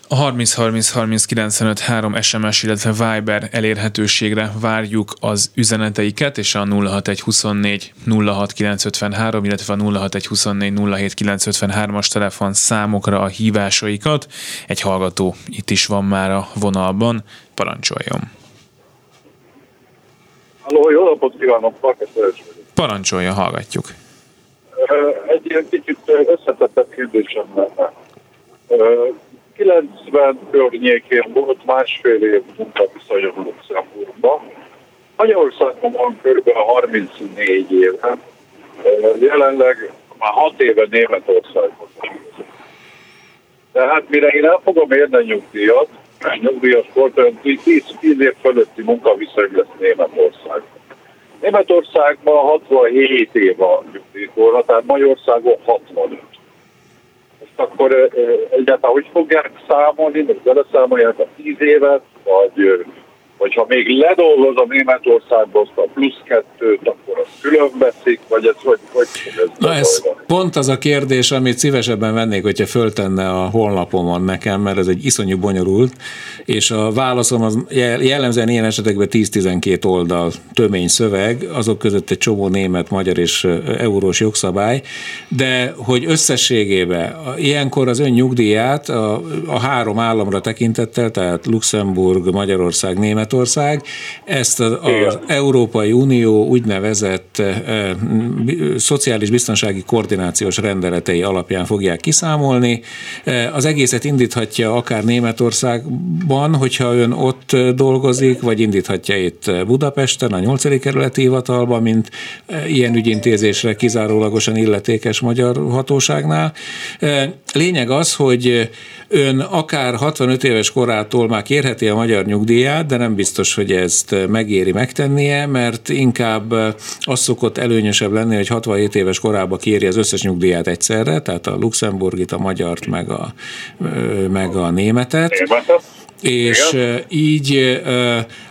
Speaker 1: A 30 30 30 95 3 SMS, illetve Viber elérhetőségre várjuk az üzeneteiket, és a 061 24 06 953, illetve a 061 24 07 953-as telefon számokra a hívásaikat. Egy hallgató itt is van már a vonalban, parancsoljon.
Speaker 8: Halló, jó napot kívánok, Farkas
Speaker 1: Parancsolja, hallgatjuk.
Speaker 8: Egy ilyen kicsit összetettebb kérdésem lenne 90 környékén volt másfél év munkaviszonyom Luxemburgban. Magyarországon van kb. 34 éve, jelenleg már 6 éve Németországban Tehát mire én el fogom érni a nyugdíjat, nyugdíjas volt, 10, 10 év fölötti munkaviszony lesz Németországban. Németországban 67 év a nyugdíjkorra, tehát Magyarországon 65 akkor egyáltalán hogy fogják számolni, vagy beleszámolják a tíz évet, vagy hogyha még ledolgozom Németországba azt a plusz kettőt, akkor az külön veszik, vagy ez hogy, hogy ez
Speaker 3: Na ez pont az a kérdés, amit szívesebben vennék, hogyha föltenne a honlapomon nekem, mert ez egy iszonyú bonyolult, és a válaszom az jellemzően ilyen esetekben 10-12 oldal tömény szöveg, azok között egy csomó német, magyar és eurós jogszabály, de hogy összességében ilyenkor az ön nyugdíját a, a három államra tekintettel, tehát Luxemburg, Magyarország, Német, Németország ezt az, Európai Unió úgynevezett úgynevezett szociális biztonsági koordinációs rendeletei alapján fogják kiszámolni. Az egészet indíthatja akár Németországban, hogyha ön ott dolgozik, vagy indíthatja itt Budapesten, a 8. kerületi hivatalban, mint ilyen ügyintézésre kizárólagosan illetékes magyar hatóságnál. Lényeg az, hogy ön akár 65 éves korától már kérheti a magyar nyugdíját, de nem biztos, hogy ezt megéri megtennie, mert inkább az szokott előnyösebb lenni, hogy 67 éves korában kéri az összes nyugdíját egyszerre, tehát a luxemburgit, a magyart, meg a, meg a németet. És Igen. így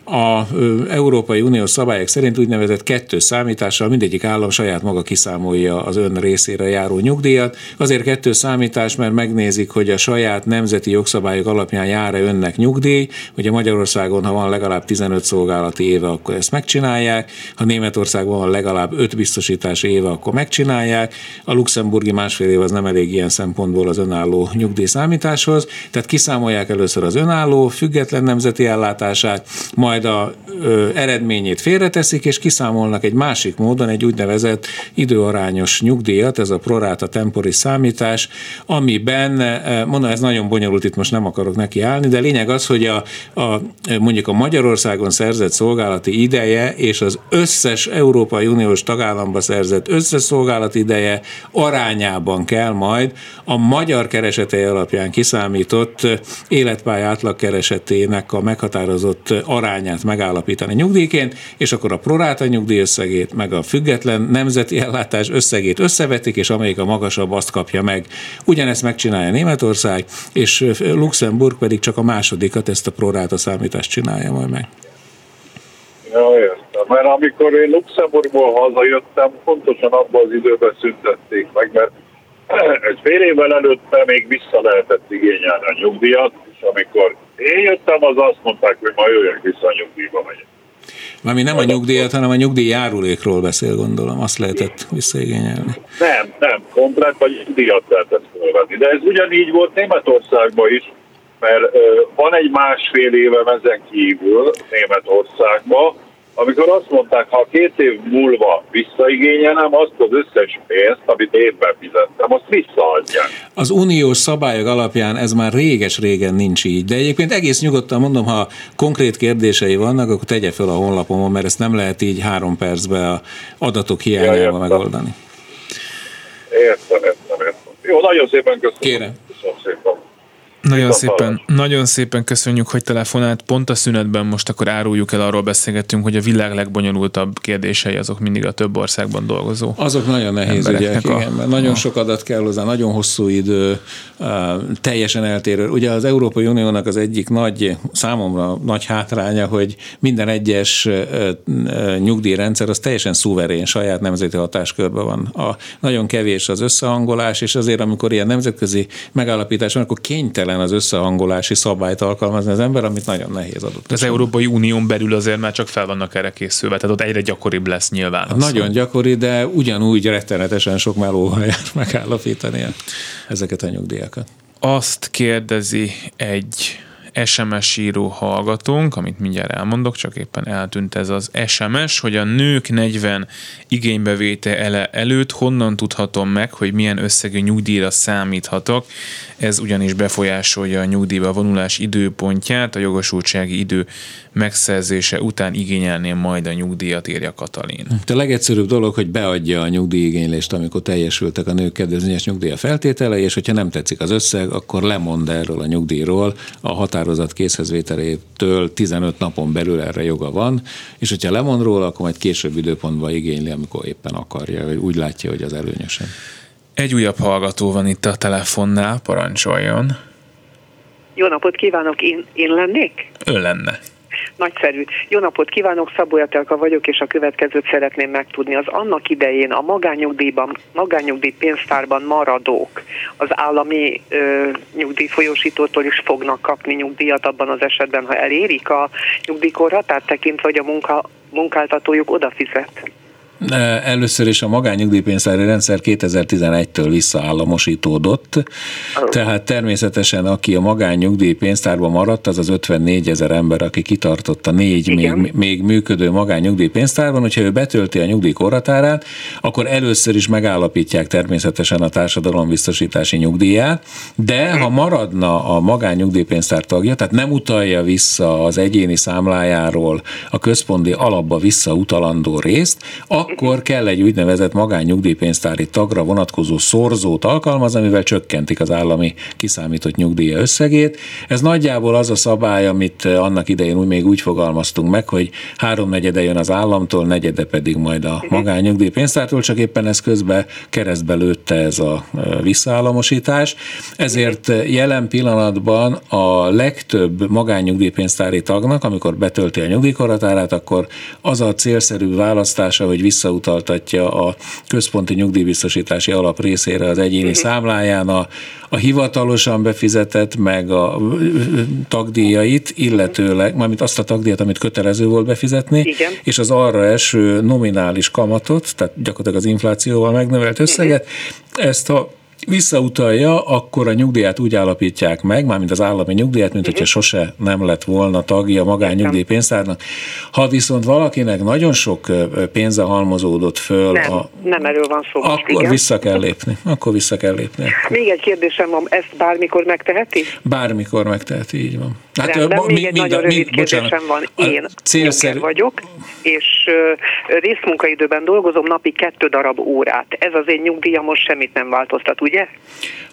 Speaker 3: a Európai Uniós szabályok szerint úgynevezett kettős számítással mindegyik állam saját maga kiszámolja az ön részére járó nyugdíjat. Azért kettős számítás, mert megnézik, hogy a saját nemzeti jogszabályok alapján jár-e önnek nyugdíj. Ugye Magyarországon, ha van legalább 15 szolgálati éve, akkor ezt megcsinálják. Ha Németországban van legalább 5 biztosítási éve, akkor megcsinálják. A luxemburgi másfél év az nem elég ilyen szempontból az önálló nyugdíj számításhoz. Tehát kiszámolják először az önálló, független nemzeti ellátását, majd majd a ö, eredményét félreteszik, és kiszámolnak egy másik módon egy úgynevezett időarányos nyugdíjat, ez a proráta temporis számítás, amiben, mondom, ez nagyon bonyolult, itt most nem akarok neki állni, de lényeg az, hogy a, a mondjuk a Magyarországon szerzett szolgálati ideje és az összes Európai Uniós tagállamba szerzett összes szolgálati ideje arányában kell majd a magyar keresetei alapján kiszámított életpálya átlagkeresetének a meghatározott arány arányát megállapítani nyugdíjként, és akkor a proráta nyugdíj összegét, meg a független nemzeti ellátás összegét összevetik, és amelyik a magasabb, azt kapja meg. Ugyanezt megcsinálja Németország, és Luxemburg pedig csak a másodikat, ezt a proráta számítást csinálja majd meg.
Speaker 8: Ja, értem. Mert amikor én Luxemburgból hazajöttem, pontosan abban az időben szüntették meg, mert egy fél évvel előtte még vissza lehetett igényelni a nyugdíjat, és amikor én jöttem, az azt mondták, hogy majd jöjjön vissza a nyugdíjba megyek.
Speaker 3: Mármi nem a nyugdíjat, hanem a nyugdíj járulékról beszél, gondolom. Azt lehetett visszaigényelni.
Speaker 8: Nem, nem, komplet vagy nyugdíjat lehetett fölvenni. De ez ugyanígy volt Németországban is, mert van egy másfél évem ezen kívül Németországban, amikor azt mondták, ha két év múlva visszaigényelem, azt az összes pénzt, amit évben fizettem, azt visszaadják.
Speaker 3: Az uniós szabályok alapján ez már réges-régen nincs így, de egyébként egész nyugodtan mondom, ha konkrét kérdései vannak, akkor tegye fel a honlapomon, mert ezt nem lehet így három percben a adatok hiányával ja, megoldani.
Speaker 8: Értem, értem, értem. Jó, nagyon szépen köszönöm.
Speaker 3: Kérem.
Speaker 8: Köszönöm szépen.
Speaker 1: Nagyon szépen, nagyon szépen köszönjük, hogy telefonált. Pont a szünetben most akkor áruljuk el, arról beszélgettünk, hogy a világ legbonyolultabb kérdései azok mindig a több országban dolgozó.
Speaker 3: Azok nagyon nehéz ügyek, a, igen, mert nagyon a... sok adat kell hozzá, nagyon hosszú idő, teljesen eltérő. Ugye az Európai Uniónak az egyik nagy, számomra nagy hátránya, hogy minden egyes nyugdíjrendszer az teljesen szuverén, saját nemzeti hatáskörben van. A, nagyon kevés az összehangolás, és azért, amikor ilyen nemzetközi megállapítás van, akkor kénytelen az összehangolási szabályt alkalmazni az ember, amit nagyon nehéz adott.
Speaker 1: Az Európai Unión belül azért már csak fel vannak erre készülve, tehát ott egyre gyakoribb lesz nyilván. Hát
Speaker 3: nagyon gyakori, de ugyanúgy rettenetesen sok melóval jár megállapítani ezeket a nyugdíjakat.
Speaker 1: Azt kérdezi egy SMS író hallgatónk, amit mindjárt elmondok, csak éppen eltűnt ez az SMS, hogy a nők 40 ele előtt honnan tudhatom meg, hogy milyen összegű nyugdíjra számíthatok. Ez ugyanis befolyásolja a nyugdíjba vonulás időpontját, a jogosultsági idő megszerzése után igényelném majd a nyugdíjat, írja Katalin.
Speaker 3: A legegyszerűbb dolog, hogy beadja a nyugdíjigénylést, amikor teljesültek a nők kedvezményes nyugdíja feltételei, és hogyha nem tetszik az összeg, akkor lemond erről a nyugdíjról a határozat készhezvételétől 15 napon belül erre joga van, és hogyha lemond róla, akkor majd később időpontban igényli, amikor éppen akarja, vagy úgy látja, hogy az előnyösen.
Speaker 1: Egy újabb hallgató van itt a telefonnál, parancsoljon.
Speaker 9: Jó napot kívánok, én, én lennék?
Speaker 1: Ön lenne.
Speaker 9: Nagyszerű. Jó napot kívánok, Szabó Jatelka vagyok, és a következőt szeretném megtudni. Az annak idején a magányugdíjban, magányugdíj pénztárban maradók az állami ö, nyugdíjfolyósítótól is fognak kapni nyugdíjat abban az esetben, ha elérik a nyugdíjkorhatárt tekintve, hogy a munka, munkáltatójuk odafizet.
Speaker 3: Először is a magányugdíjpénztári rendszer 2011-től visszaállamosítódott, tehát természetesen aki a magányugdíjpénztárban maradt, az az 54 ezer ember, aki kitartott a négy még, még működő magányugdíjpénztárban, hogyha ő betölti a nyugdíjkorhatárát, akkor először is megállapítják természetesen a társadalombiztosítási nyugdíját, de ha maradna a magányugdíjpénztár tagja, tehát nem utalja vissza az egyéni számlájáról a központi alapba visszautalandó részt, akkor kell egy úgynevezett magánnyugdíjpénztári tagra vonatkozó szorzót alkalmazni, amivel csökkentik az állami kiszámított nyugdíja összegét. Ez nagyjából az a szabály, amit annak idején úgy még úgy fogalmaztunk meg, hogy háromnegyede jön az államtól, negyede pedig majd a magánnyugdíjpénztártól, csak éppen ez közben keresztbe lőtte ez a visszaállamosítás. Ezért jelen pillanatban a legtöbb magánnyugdíjpénztári tagnak, amikor betölti a nyugdíjkorhatárát, akkor az a célszerű választása, hogy visszautaltatja a központi nyugdíjbiztosítási alap részére az egyéni uh-huh. számláján a, a hivatalosan befizetett, meg a tagdíjait, illetőleg, mármint azt a tagdíjat, amit kötelező volt befizetni, Igen. és az arra eső nominális kamatot, tehát gyakorlatilag az inflációval megnövelt összeget, uh-huh. ezt a visszautalja, akkor a nyugdíját úgy állapítják meg, mármint az állami nyugdíját, mint hogyha sose nem lett volna tagja magány nyugdíjpénztárnak. Ha viszont valakinek nagyon sok pénze halmozódott föl,
Speaker 9: nem, a, nem erről van szó.
Speaker 3: Akkor igen. vissza kell lépni. Akkor vissza kell lépni.
Speaker 9: Még egy kérdésem van, ezt bármikor megteheti?
Speaker 3: Bármikor megteheti, így van.
Speaker 9: Hát, Rendben, még egy nagyon rövid mind, kérdésem bocsánat, van. Én célszerű... vagyok, és részmunkaidőben dolgozom napi kettő darab órát. Ez az én nyugdíjam most semmit nem változtat, ugye?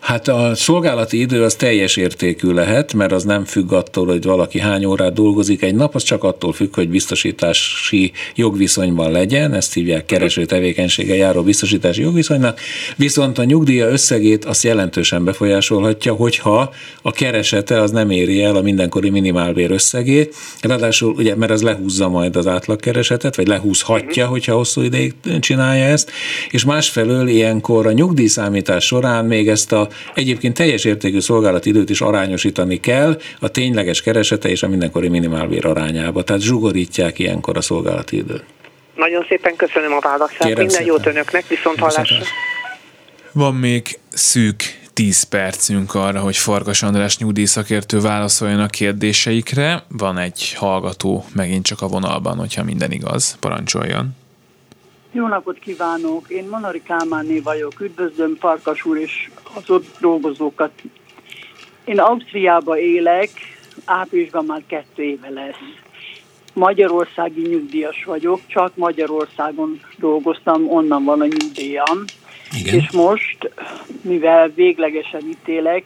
Speaker 3: Hát a szolgálati idő az teljes értékű lehet, mert az nem függ attól, hogy valaki hány órát dolgozik egy nap, az csak attól függ, hogy biztosítási jogviszonyban legyen, ezt hívják kereső tevékenysége járó biztosítási jogviszonynak, viszont a nyugdíja összegét azt jelentősen befolyásolhatja, hogyha a keresete az nem éri el a mindenkori minimálbér összegét, ráadásul ugye, mert az lehúzza majd az átlagkeresetet, vagy lehúzhatja, hogyha hosszú ideig csinálja ezt, és másfelől ilyenkor a nyugdíjszámítás során még ezt a egyébként teljes értékű szolgálati időt is arányosítani kell a tényleges keresete és a mindenkori minimálbér arányába. Tehát zsugorítják ilyenkor a szolgálati időt.
Speaker 9: Nagyon szépen köszönöm a válaszát. Kérem Minden szépen. jót önöknek, viszont hallásra.
Speaker 1: Van még szűk 10 percünk arra, hogy Farkas András nyugdíjszakértő válaszoljon a kérdéseikre. Van egy hallgató megint csak a vonalban, hogyha minden igaz. Parancsoljon.
Speaker 10: Jó napot kívánok! Én Monari Kálmánné vagyok. Üdvözlöm Farkas úr és az ott dolgozókat. Én Ausztriába élek, áprilisban már kettő éve lesz. Magyarországi nyugdíjas vagyok, csak Magyarországon dolgoztam, onnan van a nyugdíjam. Igen. És most, mivel véglegesen ítélek,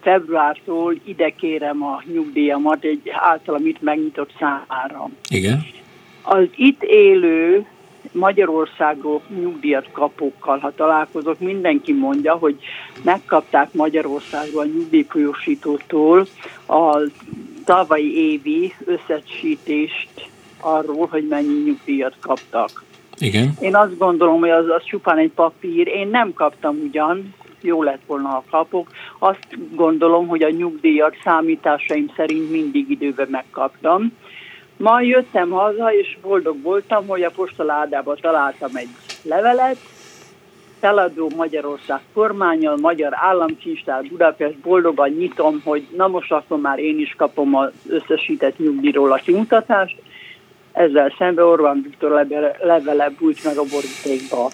Speaker 10: februártól ide kérem a nyugdíjamat egy általam itt megnyitott számára.
Speaker 3: Igen.
Speaker 10: Az itt élő Magyarországról nyugdíjat kapókkal, ha találkozok, mindenki mondja, hogy megkapták Magyarországról a nyugdíjfolyósítótól a tavalyi évi összesítést arról, hogy mennyi nyugdíjat kaptak.
Speaker 3: Igen.
Speaker 10: Én azt gondolom, hogy az, az csupán egy papír. Én nem kaptam ugyan, jó lett volna, ha kapok. Azt gondolom, hogy a nyugdíjat számításaim szerint mindig időben megkaptam. Ma jöttem haza, és boldog voltam, hogy a postaládába találtam egy levelet, feladó Magyarország kormányal, Magyar Államkincstár Budapest, boldogan nyitom, hogy na most akkor már én is kapom az összesített nyugdíjról a kimutatást. Ezzel szemben Orbán Viktor levele, levele bújt meg a borítékba.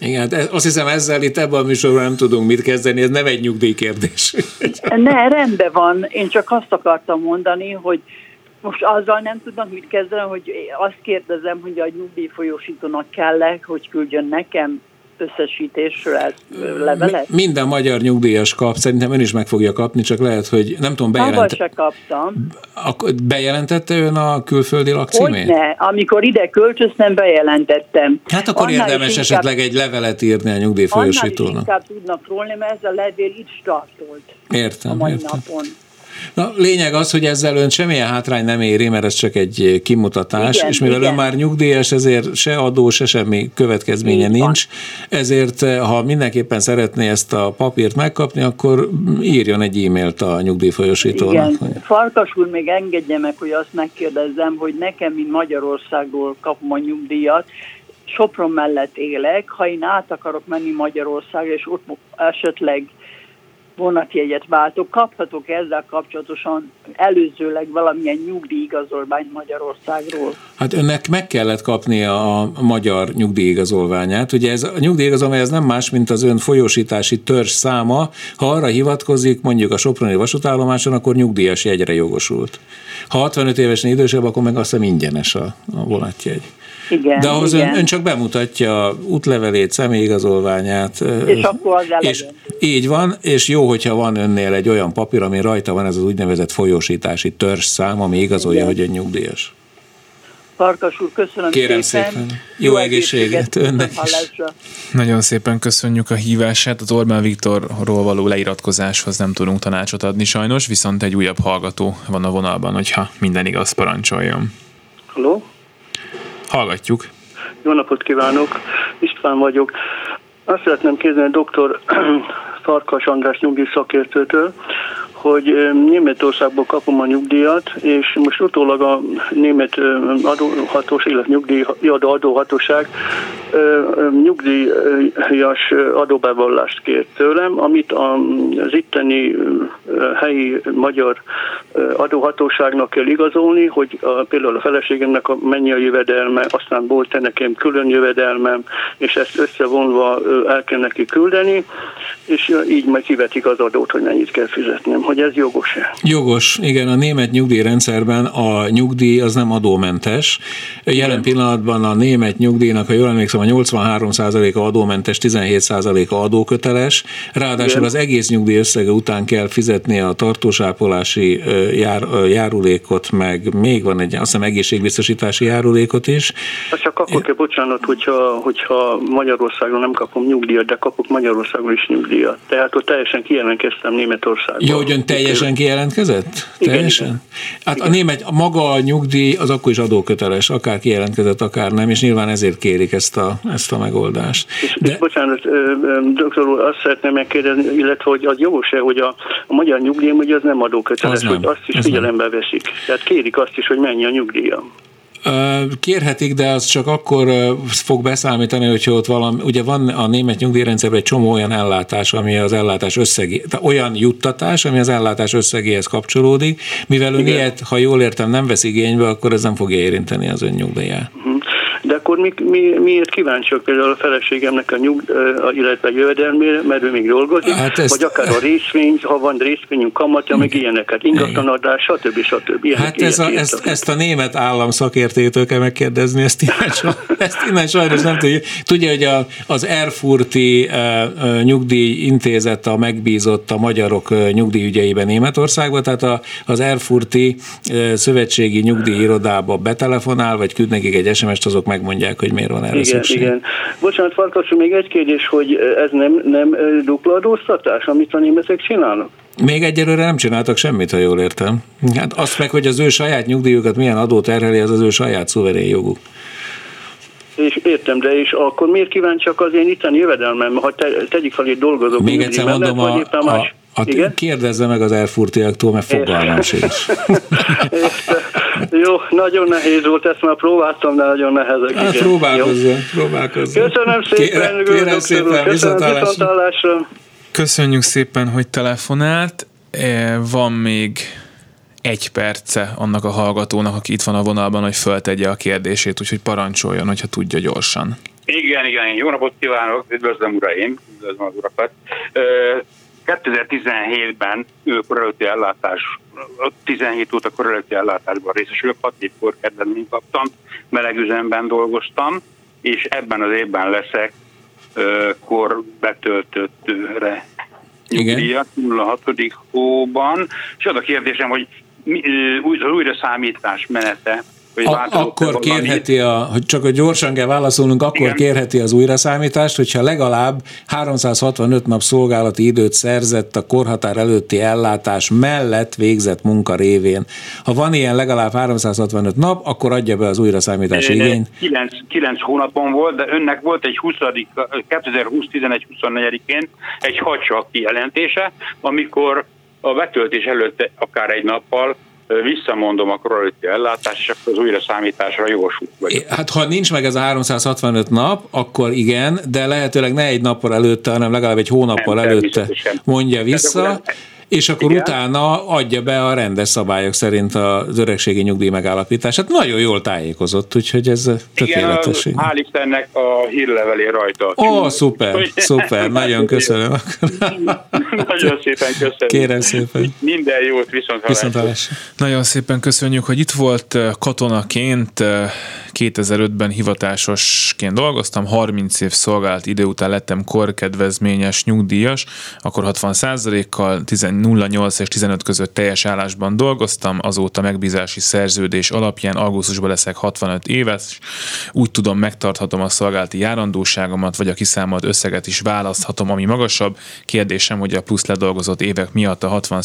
Speaker 3: Igen, hát azt hiszem ezzel itt ebben a műsorban nem tudunk mit kezdeni, ez nem egy nyugdíjkérdés.
Speaker 10: ne, rendben van. Én csak azt akartam mondani, hogy most azzal nem tudnak mit kezdeni, hogy azt kérdezem, hogy a nyugdíjfolyósítónak kell-e, hogy küldjön nekem összesítésről levelet?
Speaker 3: Minden magyar nyugdíjas kap, szerintem ön is meg fogja kapni, csak lehet, hogy nem tudom, bejelentette.
Speaker 10: se kaptam.
Speaker 3: Akkor bejelentette ön a külföldi lakcímét?
Speaker 10: ne, amikor ide költöztem, bejelentettem.
Speaker 3: Hát akkor annál érdemes esetleg egy levelet írni a nyugdíjfolyósítónak. Annál
Speaker 10: inkább tudnak rólni, mert ez a levél itt startolt.
Speaker 3: Értem,
Speaker 10: a mai
Speaker 3: értem.
Speaker 10: napon.
Speaker 3: Na, lényeg az, hogy ezzel ön semmilyen hátrány nem éri, mert ez csak egy kimutatás, igen, és mivel igen. ön már nyugdíjas, ezért se adó, se semmi következménye Igen. nincs, ezért ha mindenképpen szeretné ezt a papírt megkapni, akkor írjon egy e-mailt a nyugdíjfolyosítónak.
Speaker 10: Igen. Farkas úr, még engedje meg, hogy azt megkérdezzem, hogy nekem, mint Magyarországról kapom a nyugdíjat, Sopron mellett élek, ha én át akarok menni Magyarországra, és ott esetleg vonatjegyet váltok, kaphatok ezzel kapcsolatosan előzőleg valamilyen nyugdíjigazolványt Magyarországról?
Speaker 3: Hát önnek meg kellett kapnia a magyar nyugdíjigazolványát. Ugye ez a nyugdíjigazolvány ez nem más, mint az ön folyósítási törzs száma. Ha arra hivatkozik, mondjuk a Soproni vasútállomáson, akkor nyugdíjas jegyre jogosult. Ha 65 évesen idősebb, akkor meg azt hiszem ingyenes a, a vonatjegy.
Speaker 10: Igen,
Speaker 3: De ahhoz
Speaker 10: igen.
Speaker 3: ön, ön csak bemutatja útlevelét, személyigazolványát.
Speaker 10: És akkor az
Speaker 3: és. Így van, és jó, hogyha van önnél egy olyan papír, ami rajta van, ez az úgynevezett folyósítási törzsszám, ami igazolja,
Speaker 10: Igen.
Speaker 3: hogy ön nyugdíjas.
Speaker 10: Farkas úr, köszönöm
Speaker 3: Kérem
Speaker 10: szépen.
Speaker 3: szépen. Jó egészséget önnek is.
Speaker 1: Nagyon szépen köszönjük a hívását. Az Orbán Viktorról való leiratkozáshoz nem tudunk tanácsot adni sajnos, viszont egy újabb hallgató van a vonalban, hogyha minden igaz parancsoljon.
Speaker 11: Halló?
Speaker 1: Hallgatjuk.
Speaker 11: Jó napot kívánok, István vagyok. Azt szeretném kérdezni dr. Farkas András nyugdíj szakértőtől, hogy Németországból kapom a nyugdíjat, és most utólag a német ö, adóhatós, illetve nyugdíjadó adóhatóság nyugdíjas adóbevallást kért tőlem, amit az itteni helyi magyar adóhatóságnak kell igazolni, hogy a, például a feleségemnek a mennyi a jövedelme, aztán volt nekem külön jövedelmem, és ezt összevonva el kell neki küldeni, és így majd kivetik az adót, hogy mennyit kell fizetnem, hogy ez jogos-e.
Speaker 3: Jogos, igen, a német nyugdíjrendszerben a nyugdíj az nem adómentes. Jelen pillanatban a német nyugdíjnak, ha jól emlékszem, a 83%-a adómentes, 17%-a adóköteles, ráadásul
Speaker 11: Igen.
Speaker 3: az egész nyugdíj összege után kell fizetni a tartósápolási jár, járulékot, meg még van egy, azt hiszem egészségbiztosítási járulékot is.
Speaker 11: Az csak akkor kell, bocsánat, hogyha, hogyha Magyarországon nem kapom nyugdíjat, de kapok Magyarországon is nyugdíjat. Tehát ott teljesen kijelentkeztem Németországban.
Speaker 3: Jó, hogy ön teljesen kijelentkezett?
Speaker 11: Igen,
Speaker 3: teljesen?
Speaker 11: igen.
Speaker 3: Hát a német, maga a nyugdíj az akkor is adóköteles, akár kijelentkezett, akár nem, és nyilván ezért kérik ezt a, ezt a megoldást.
Speaker 11: És, és bocsánat, doktor úr, azt szeretném megkérdezni, illetve hogy az jogos-e, hogy a, a magyar nyugdíjam ugye az nem adóköteles,
Speaker 3: Az nem,
Speaker 11: hogy azt is
Speaker 3: ez
Speaker 11: figyelembe veszik. Tehát kérik azt is, hogy mennyi a nyugdíjam.
Speaker 3: Kérhetik, de az csak akkor fog beszámítani, hogyha ott valami, ugye van a német nyugdíjrendszerben egy csomó olyan ellátás, ami az ellátás összegé, tehát olyan juttatás, ami az ellátás összegéhez kapcsolódik, mivel ön
Speaker 11: Igen.
Speaker 3: ilyet, ha jól értem, nem vesz igénybe, akkor ez nem fogja érinteni az ön nyugdíját.
Speaker 11: Mhm. De akkor mi, mi, miért kíváncsiak például a feleségemnek a nyug, illetve a jövedelmére, mert ő még dolgozik,
Speaker 3: Hát ezt-
Speaker 11: vagy akár a részvény, ha van részvényünk kamatja, meg ilyeneket, ingatlanadás, stb. stb. Ilyenek,
Speaker 3: Hát ez a,
Speaker 11: ilyet
Speaker 3: ezt, ezt a német állam szakértőtől kell megkérdezni, ezt innen, saj- ezt innen sajnos nem tudja. Tudja, hogy a, az Erfurti uh, nyugdíjintézet a megbízott a magyarok uh, nyugdíjügyeiben Németországban, tehát a, az Erfurti uh, szövetségi nyugdíjirodába betelefonál, vagy küld nekik egy SMS-t, azok megmondják, hogy miért van erre
Speaker 11: Igen,
Speaker 3: szükség.
Speaker 11: igen. Bocsánat, Farkas, még egy kérdés, hogy ez nem, nem dupla adóztatás, amit a németek csinálnak?
Speaker 3: Még egyelőre nem csináltak semmit, ha jól értem. Hát azt meg, hogy az ő saját nyugdíjukat milyen adó terheli, az az ő saját szuverén joguk.
Speaker 11: És értem, de és akkor miért kíváncsiak az én itteni jövedelmem, ha te, tegyik fel, hogy dolgozok
Speaker 3: Még egyszer
Speaker 11: mellett,
Speaker 3: mondom,
Speaker 11: vagy
Speaker 3: a,
Speaker 11: éppen
Speaker 3: a,
Speaker 11: más.
Speaker 3: a,
Speaker 11: Igen?
Speaker 3: kérdezze meg az elfurtiaktól, mert fogalmam sincs.
Speaker 11: Jó, nagyon nehéz volt, ezt már próbáltam, de nagyon nehezek.
Speaker 3: Hát próbálkozzon, próbálkozzon.
Speaker 11: Köszönöm szépen,
Speaker 3: Kérem,
Speaker 11: doktor
Speaker 3: kérem szépen,
Speaker 11: Köszönöm,
Speaker 3: viszontlátásra.
Speaker 1: Köszönjük szépen, hogy telefonált. Eh, Van még egy perce annak a hallgatónak, aki itt van a vonalban, hogy föltegye a kérdését, úgyhogy parancsoljon, hogyha tudja gyorsan.
Speaker 12: Igen, igen, jó napot kívánok, üdvözlöm uraim, üdvözlöm az urakat. Ö, 2017-ben ő korelőtti ellátás, 17 óta korelőtti ellátásban részesülök, 6 évkor kedvezményt kaptam, melegüzemben dolgoztam, és ebben az évben leszek kor betöltöttre nyugdíjat, 06. hóban, és az a kérdésem, hogy mi, az újra számítás menete, hogy
Speaker 3: A, akkor kérheti, a, hogy csak hogy gyorsan kell válaszolnunk, akkor
Speaker 12: Igen.
Speaker 3: kérheti az újraszámítást, hogyha legalább 365 nap szolgálati időt szerzett a korhatár előtti ellátás mellett végzett munka révén. Ha van ilyen legalább 365 nap, akkor adja be az újraszámítási igényt.
Speaker 12: 9, 9 hónapon volt, de önnek volt egy 20. 2020 11 24-én egy hadsak kijelentése, amikor a betöltés előtt akár egy nappal visszamondom a korrelatív ellátást, és akkor az újra számításra jogosult vagyok.
Speaker 3: Hát ha nincs meg ez a 365 nap, akkor igen, de lehetőleg ne egy nappal előtte, hanem legalább egy hónappal nem, előtte mondja vissza és akkor Igen. utána adja be a rendes szabályok szerint az öregségi nyugdíj megállapítását. Nagyon jól tájékozott, úgyhogy ez tökéletes.
Speaker 12: Igen, hál' Istennek a hírlevelé rajta.
Speaker 3: Ó, oh, szuper, szuper, nagyon köszönöm.
Speaker 12: nagyon szépen köszönöm.
Speaker 3: Kérem szépen.
Speaker 12: Minden jót, viszont, viszont
Speaker 1: Nagyon szépen köszönjük, hogy itt volt katonaként 2005-ben hivatásosként dolgoztam, 30 év szolgált idő után lettem korkedvezményes nyugdíjas, akkor 60 kal 08 és 15 között teljes állásban dolgoztam, azóta megbízási szerződés alapján augusztusban leszek 65 éves, úgy tudom megtarthatom a szolgálati járandóságomat, vagy a kiszámolt összeget is választhatom, ami magasabb. Kérdésem, hogy a plusz ledolgozott évek miatt a 60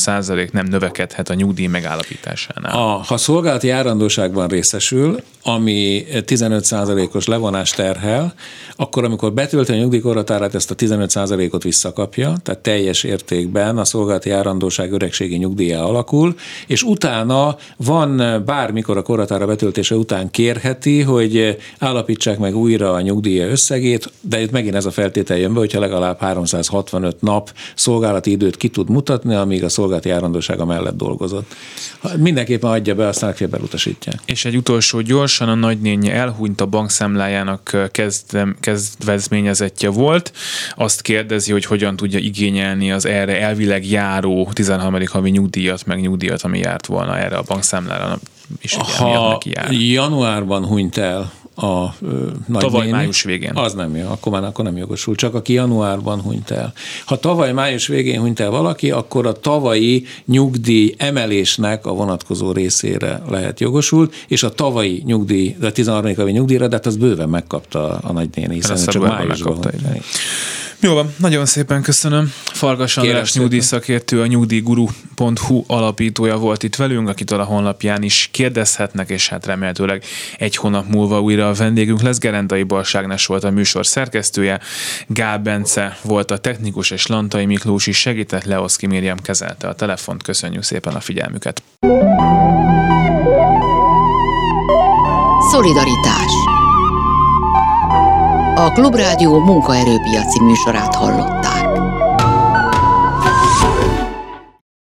Speaker 1: nem növekedhet a nyugdíj megállapításánál.
Speaker 3: A, ha szolgálati járandóságban részesül, ami 15%-os levonást terhel, akkor amikor betölti a nyugdíjkorhatárát, ezt a 15%-ot visszakapja, tehát teljes értékben a szolgálati járandóság öregségi nyugdíja alakul, és utána van bármikor a korhatára betöltése után kérheti, hogy állapítsák meg újra a nyugdíja összegét, de itt megint ez a feltétel jön be, hogyha legalább 365 nap szolgálati időt ki tud mutatni, amíg a szolgálati járandósága mellett dolgozott. Mindenképpen adja be, aztán legfeljebb utasítják.
Speaker 1: És egy utolsó gyorsan, a nagynénye elhunyt a bankszámlájának kezdem, kezdvezményezettje volt. Azt kérdezi, hogy hogyan tudja igényelni az erre elvileg járó 13. havi nyugdíjat, meg nyugdíjat, ami járt volna erre a bankszámlára. És
Speaker 3: ha neki jár. januárban hunyt el a nagy
Speaker 1: Tavaly néni, május végén.
Speaker 3: Az nem jó, akkor már akkor nem jogosult, csak aki januárban hunyt el. Ha tavaly május végén hunyt el valaki, akkor a tavalyi nyugdíj emelésnek a vonatkozó részére lehet jogosult, és a tavalyi nyugdíj, a 13. havi nyugdíjra, de hát az bőven megkapta a nagynéni, hiszen csak májusban el.
Speaker 1: Jó van, nagyon szépen köszönöm. Fargas András nyugdíjszakértő, a nyugdíjguru.hu alapítója volt itt velünk, akitől a honlapján is kérdezhetnek, és hát remélhetőleg egy hónap múlva újra a vendégünk lesz. Gerendai Balságnes volt a műsor szerkesztője, Gál Bence volt a technikus, és Lantai Miklós is segített, Leoszki Miriam kezelte a telefont. Köszönjük szépen a figyelmüket.
Speaker 2: Szolidaritás a Klubrádió munkaerőpiaci műsorát hallott.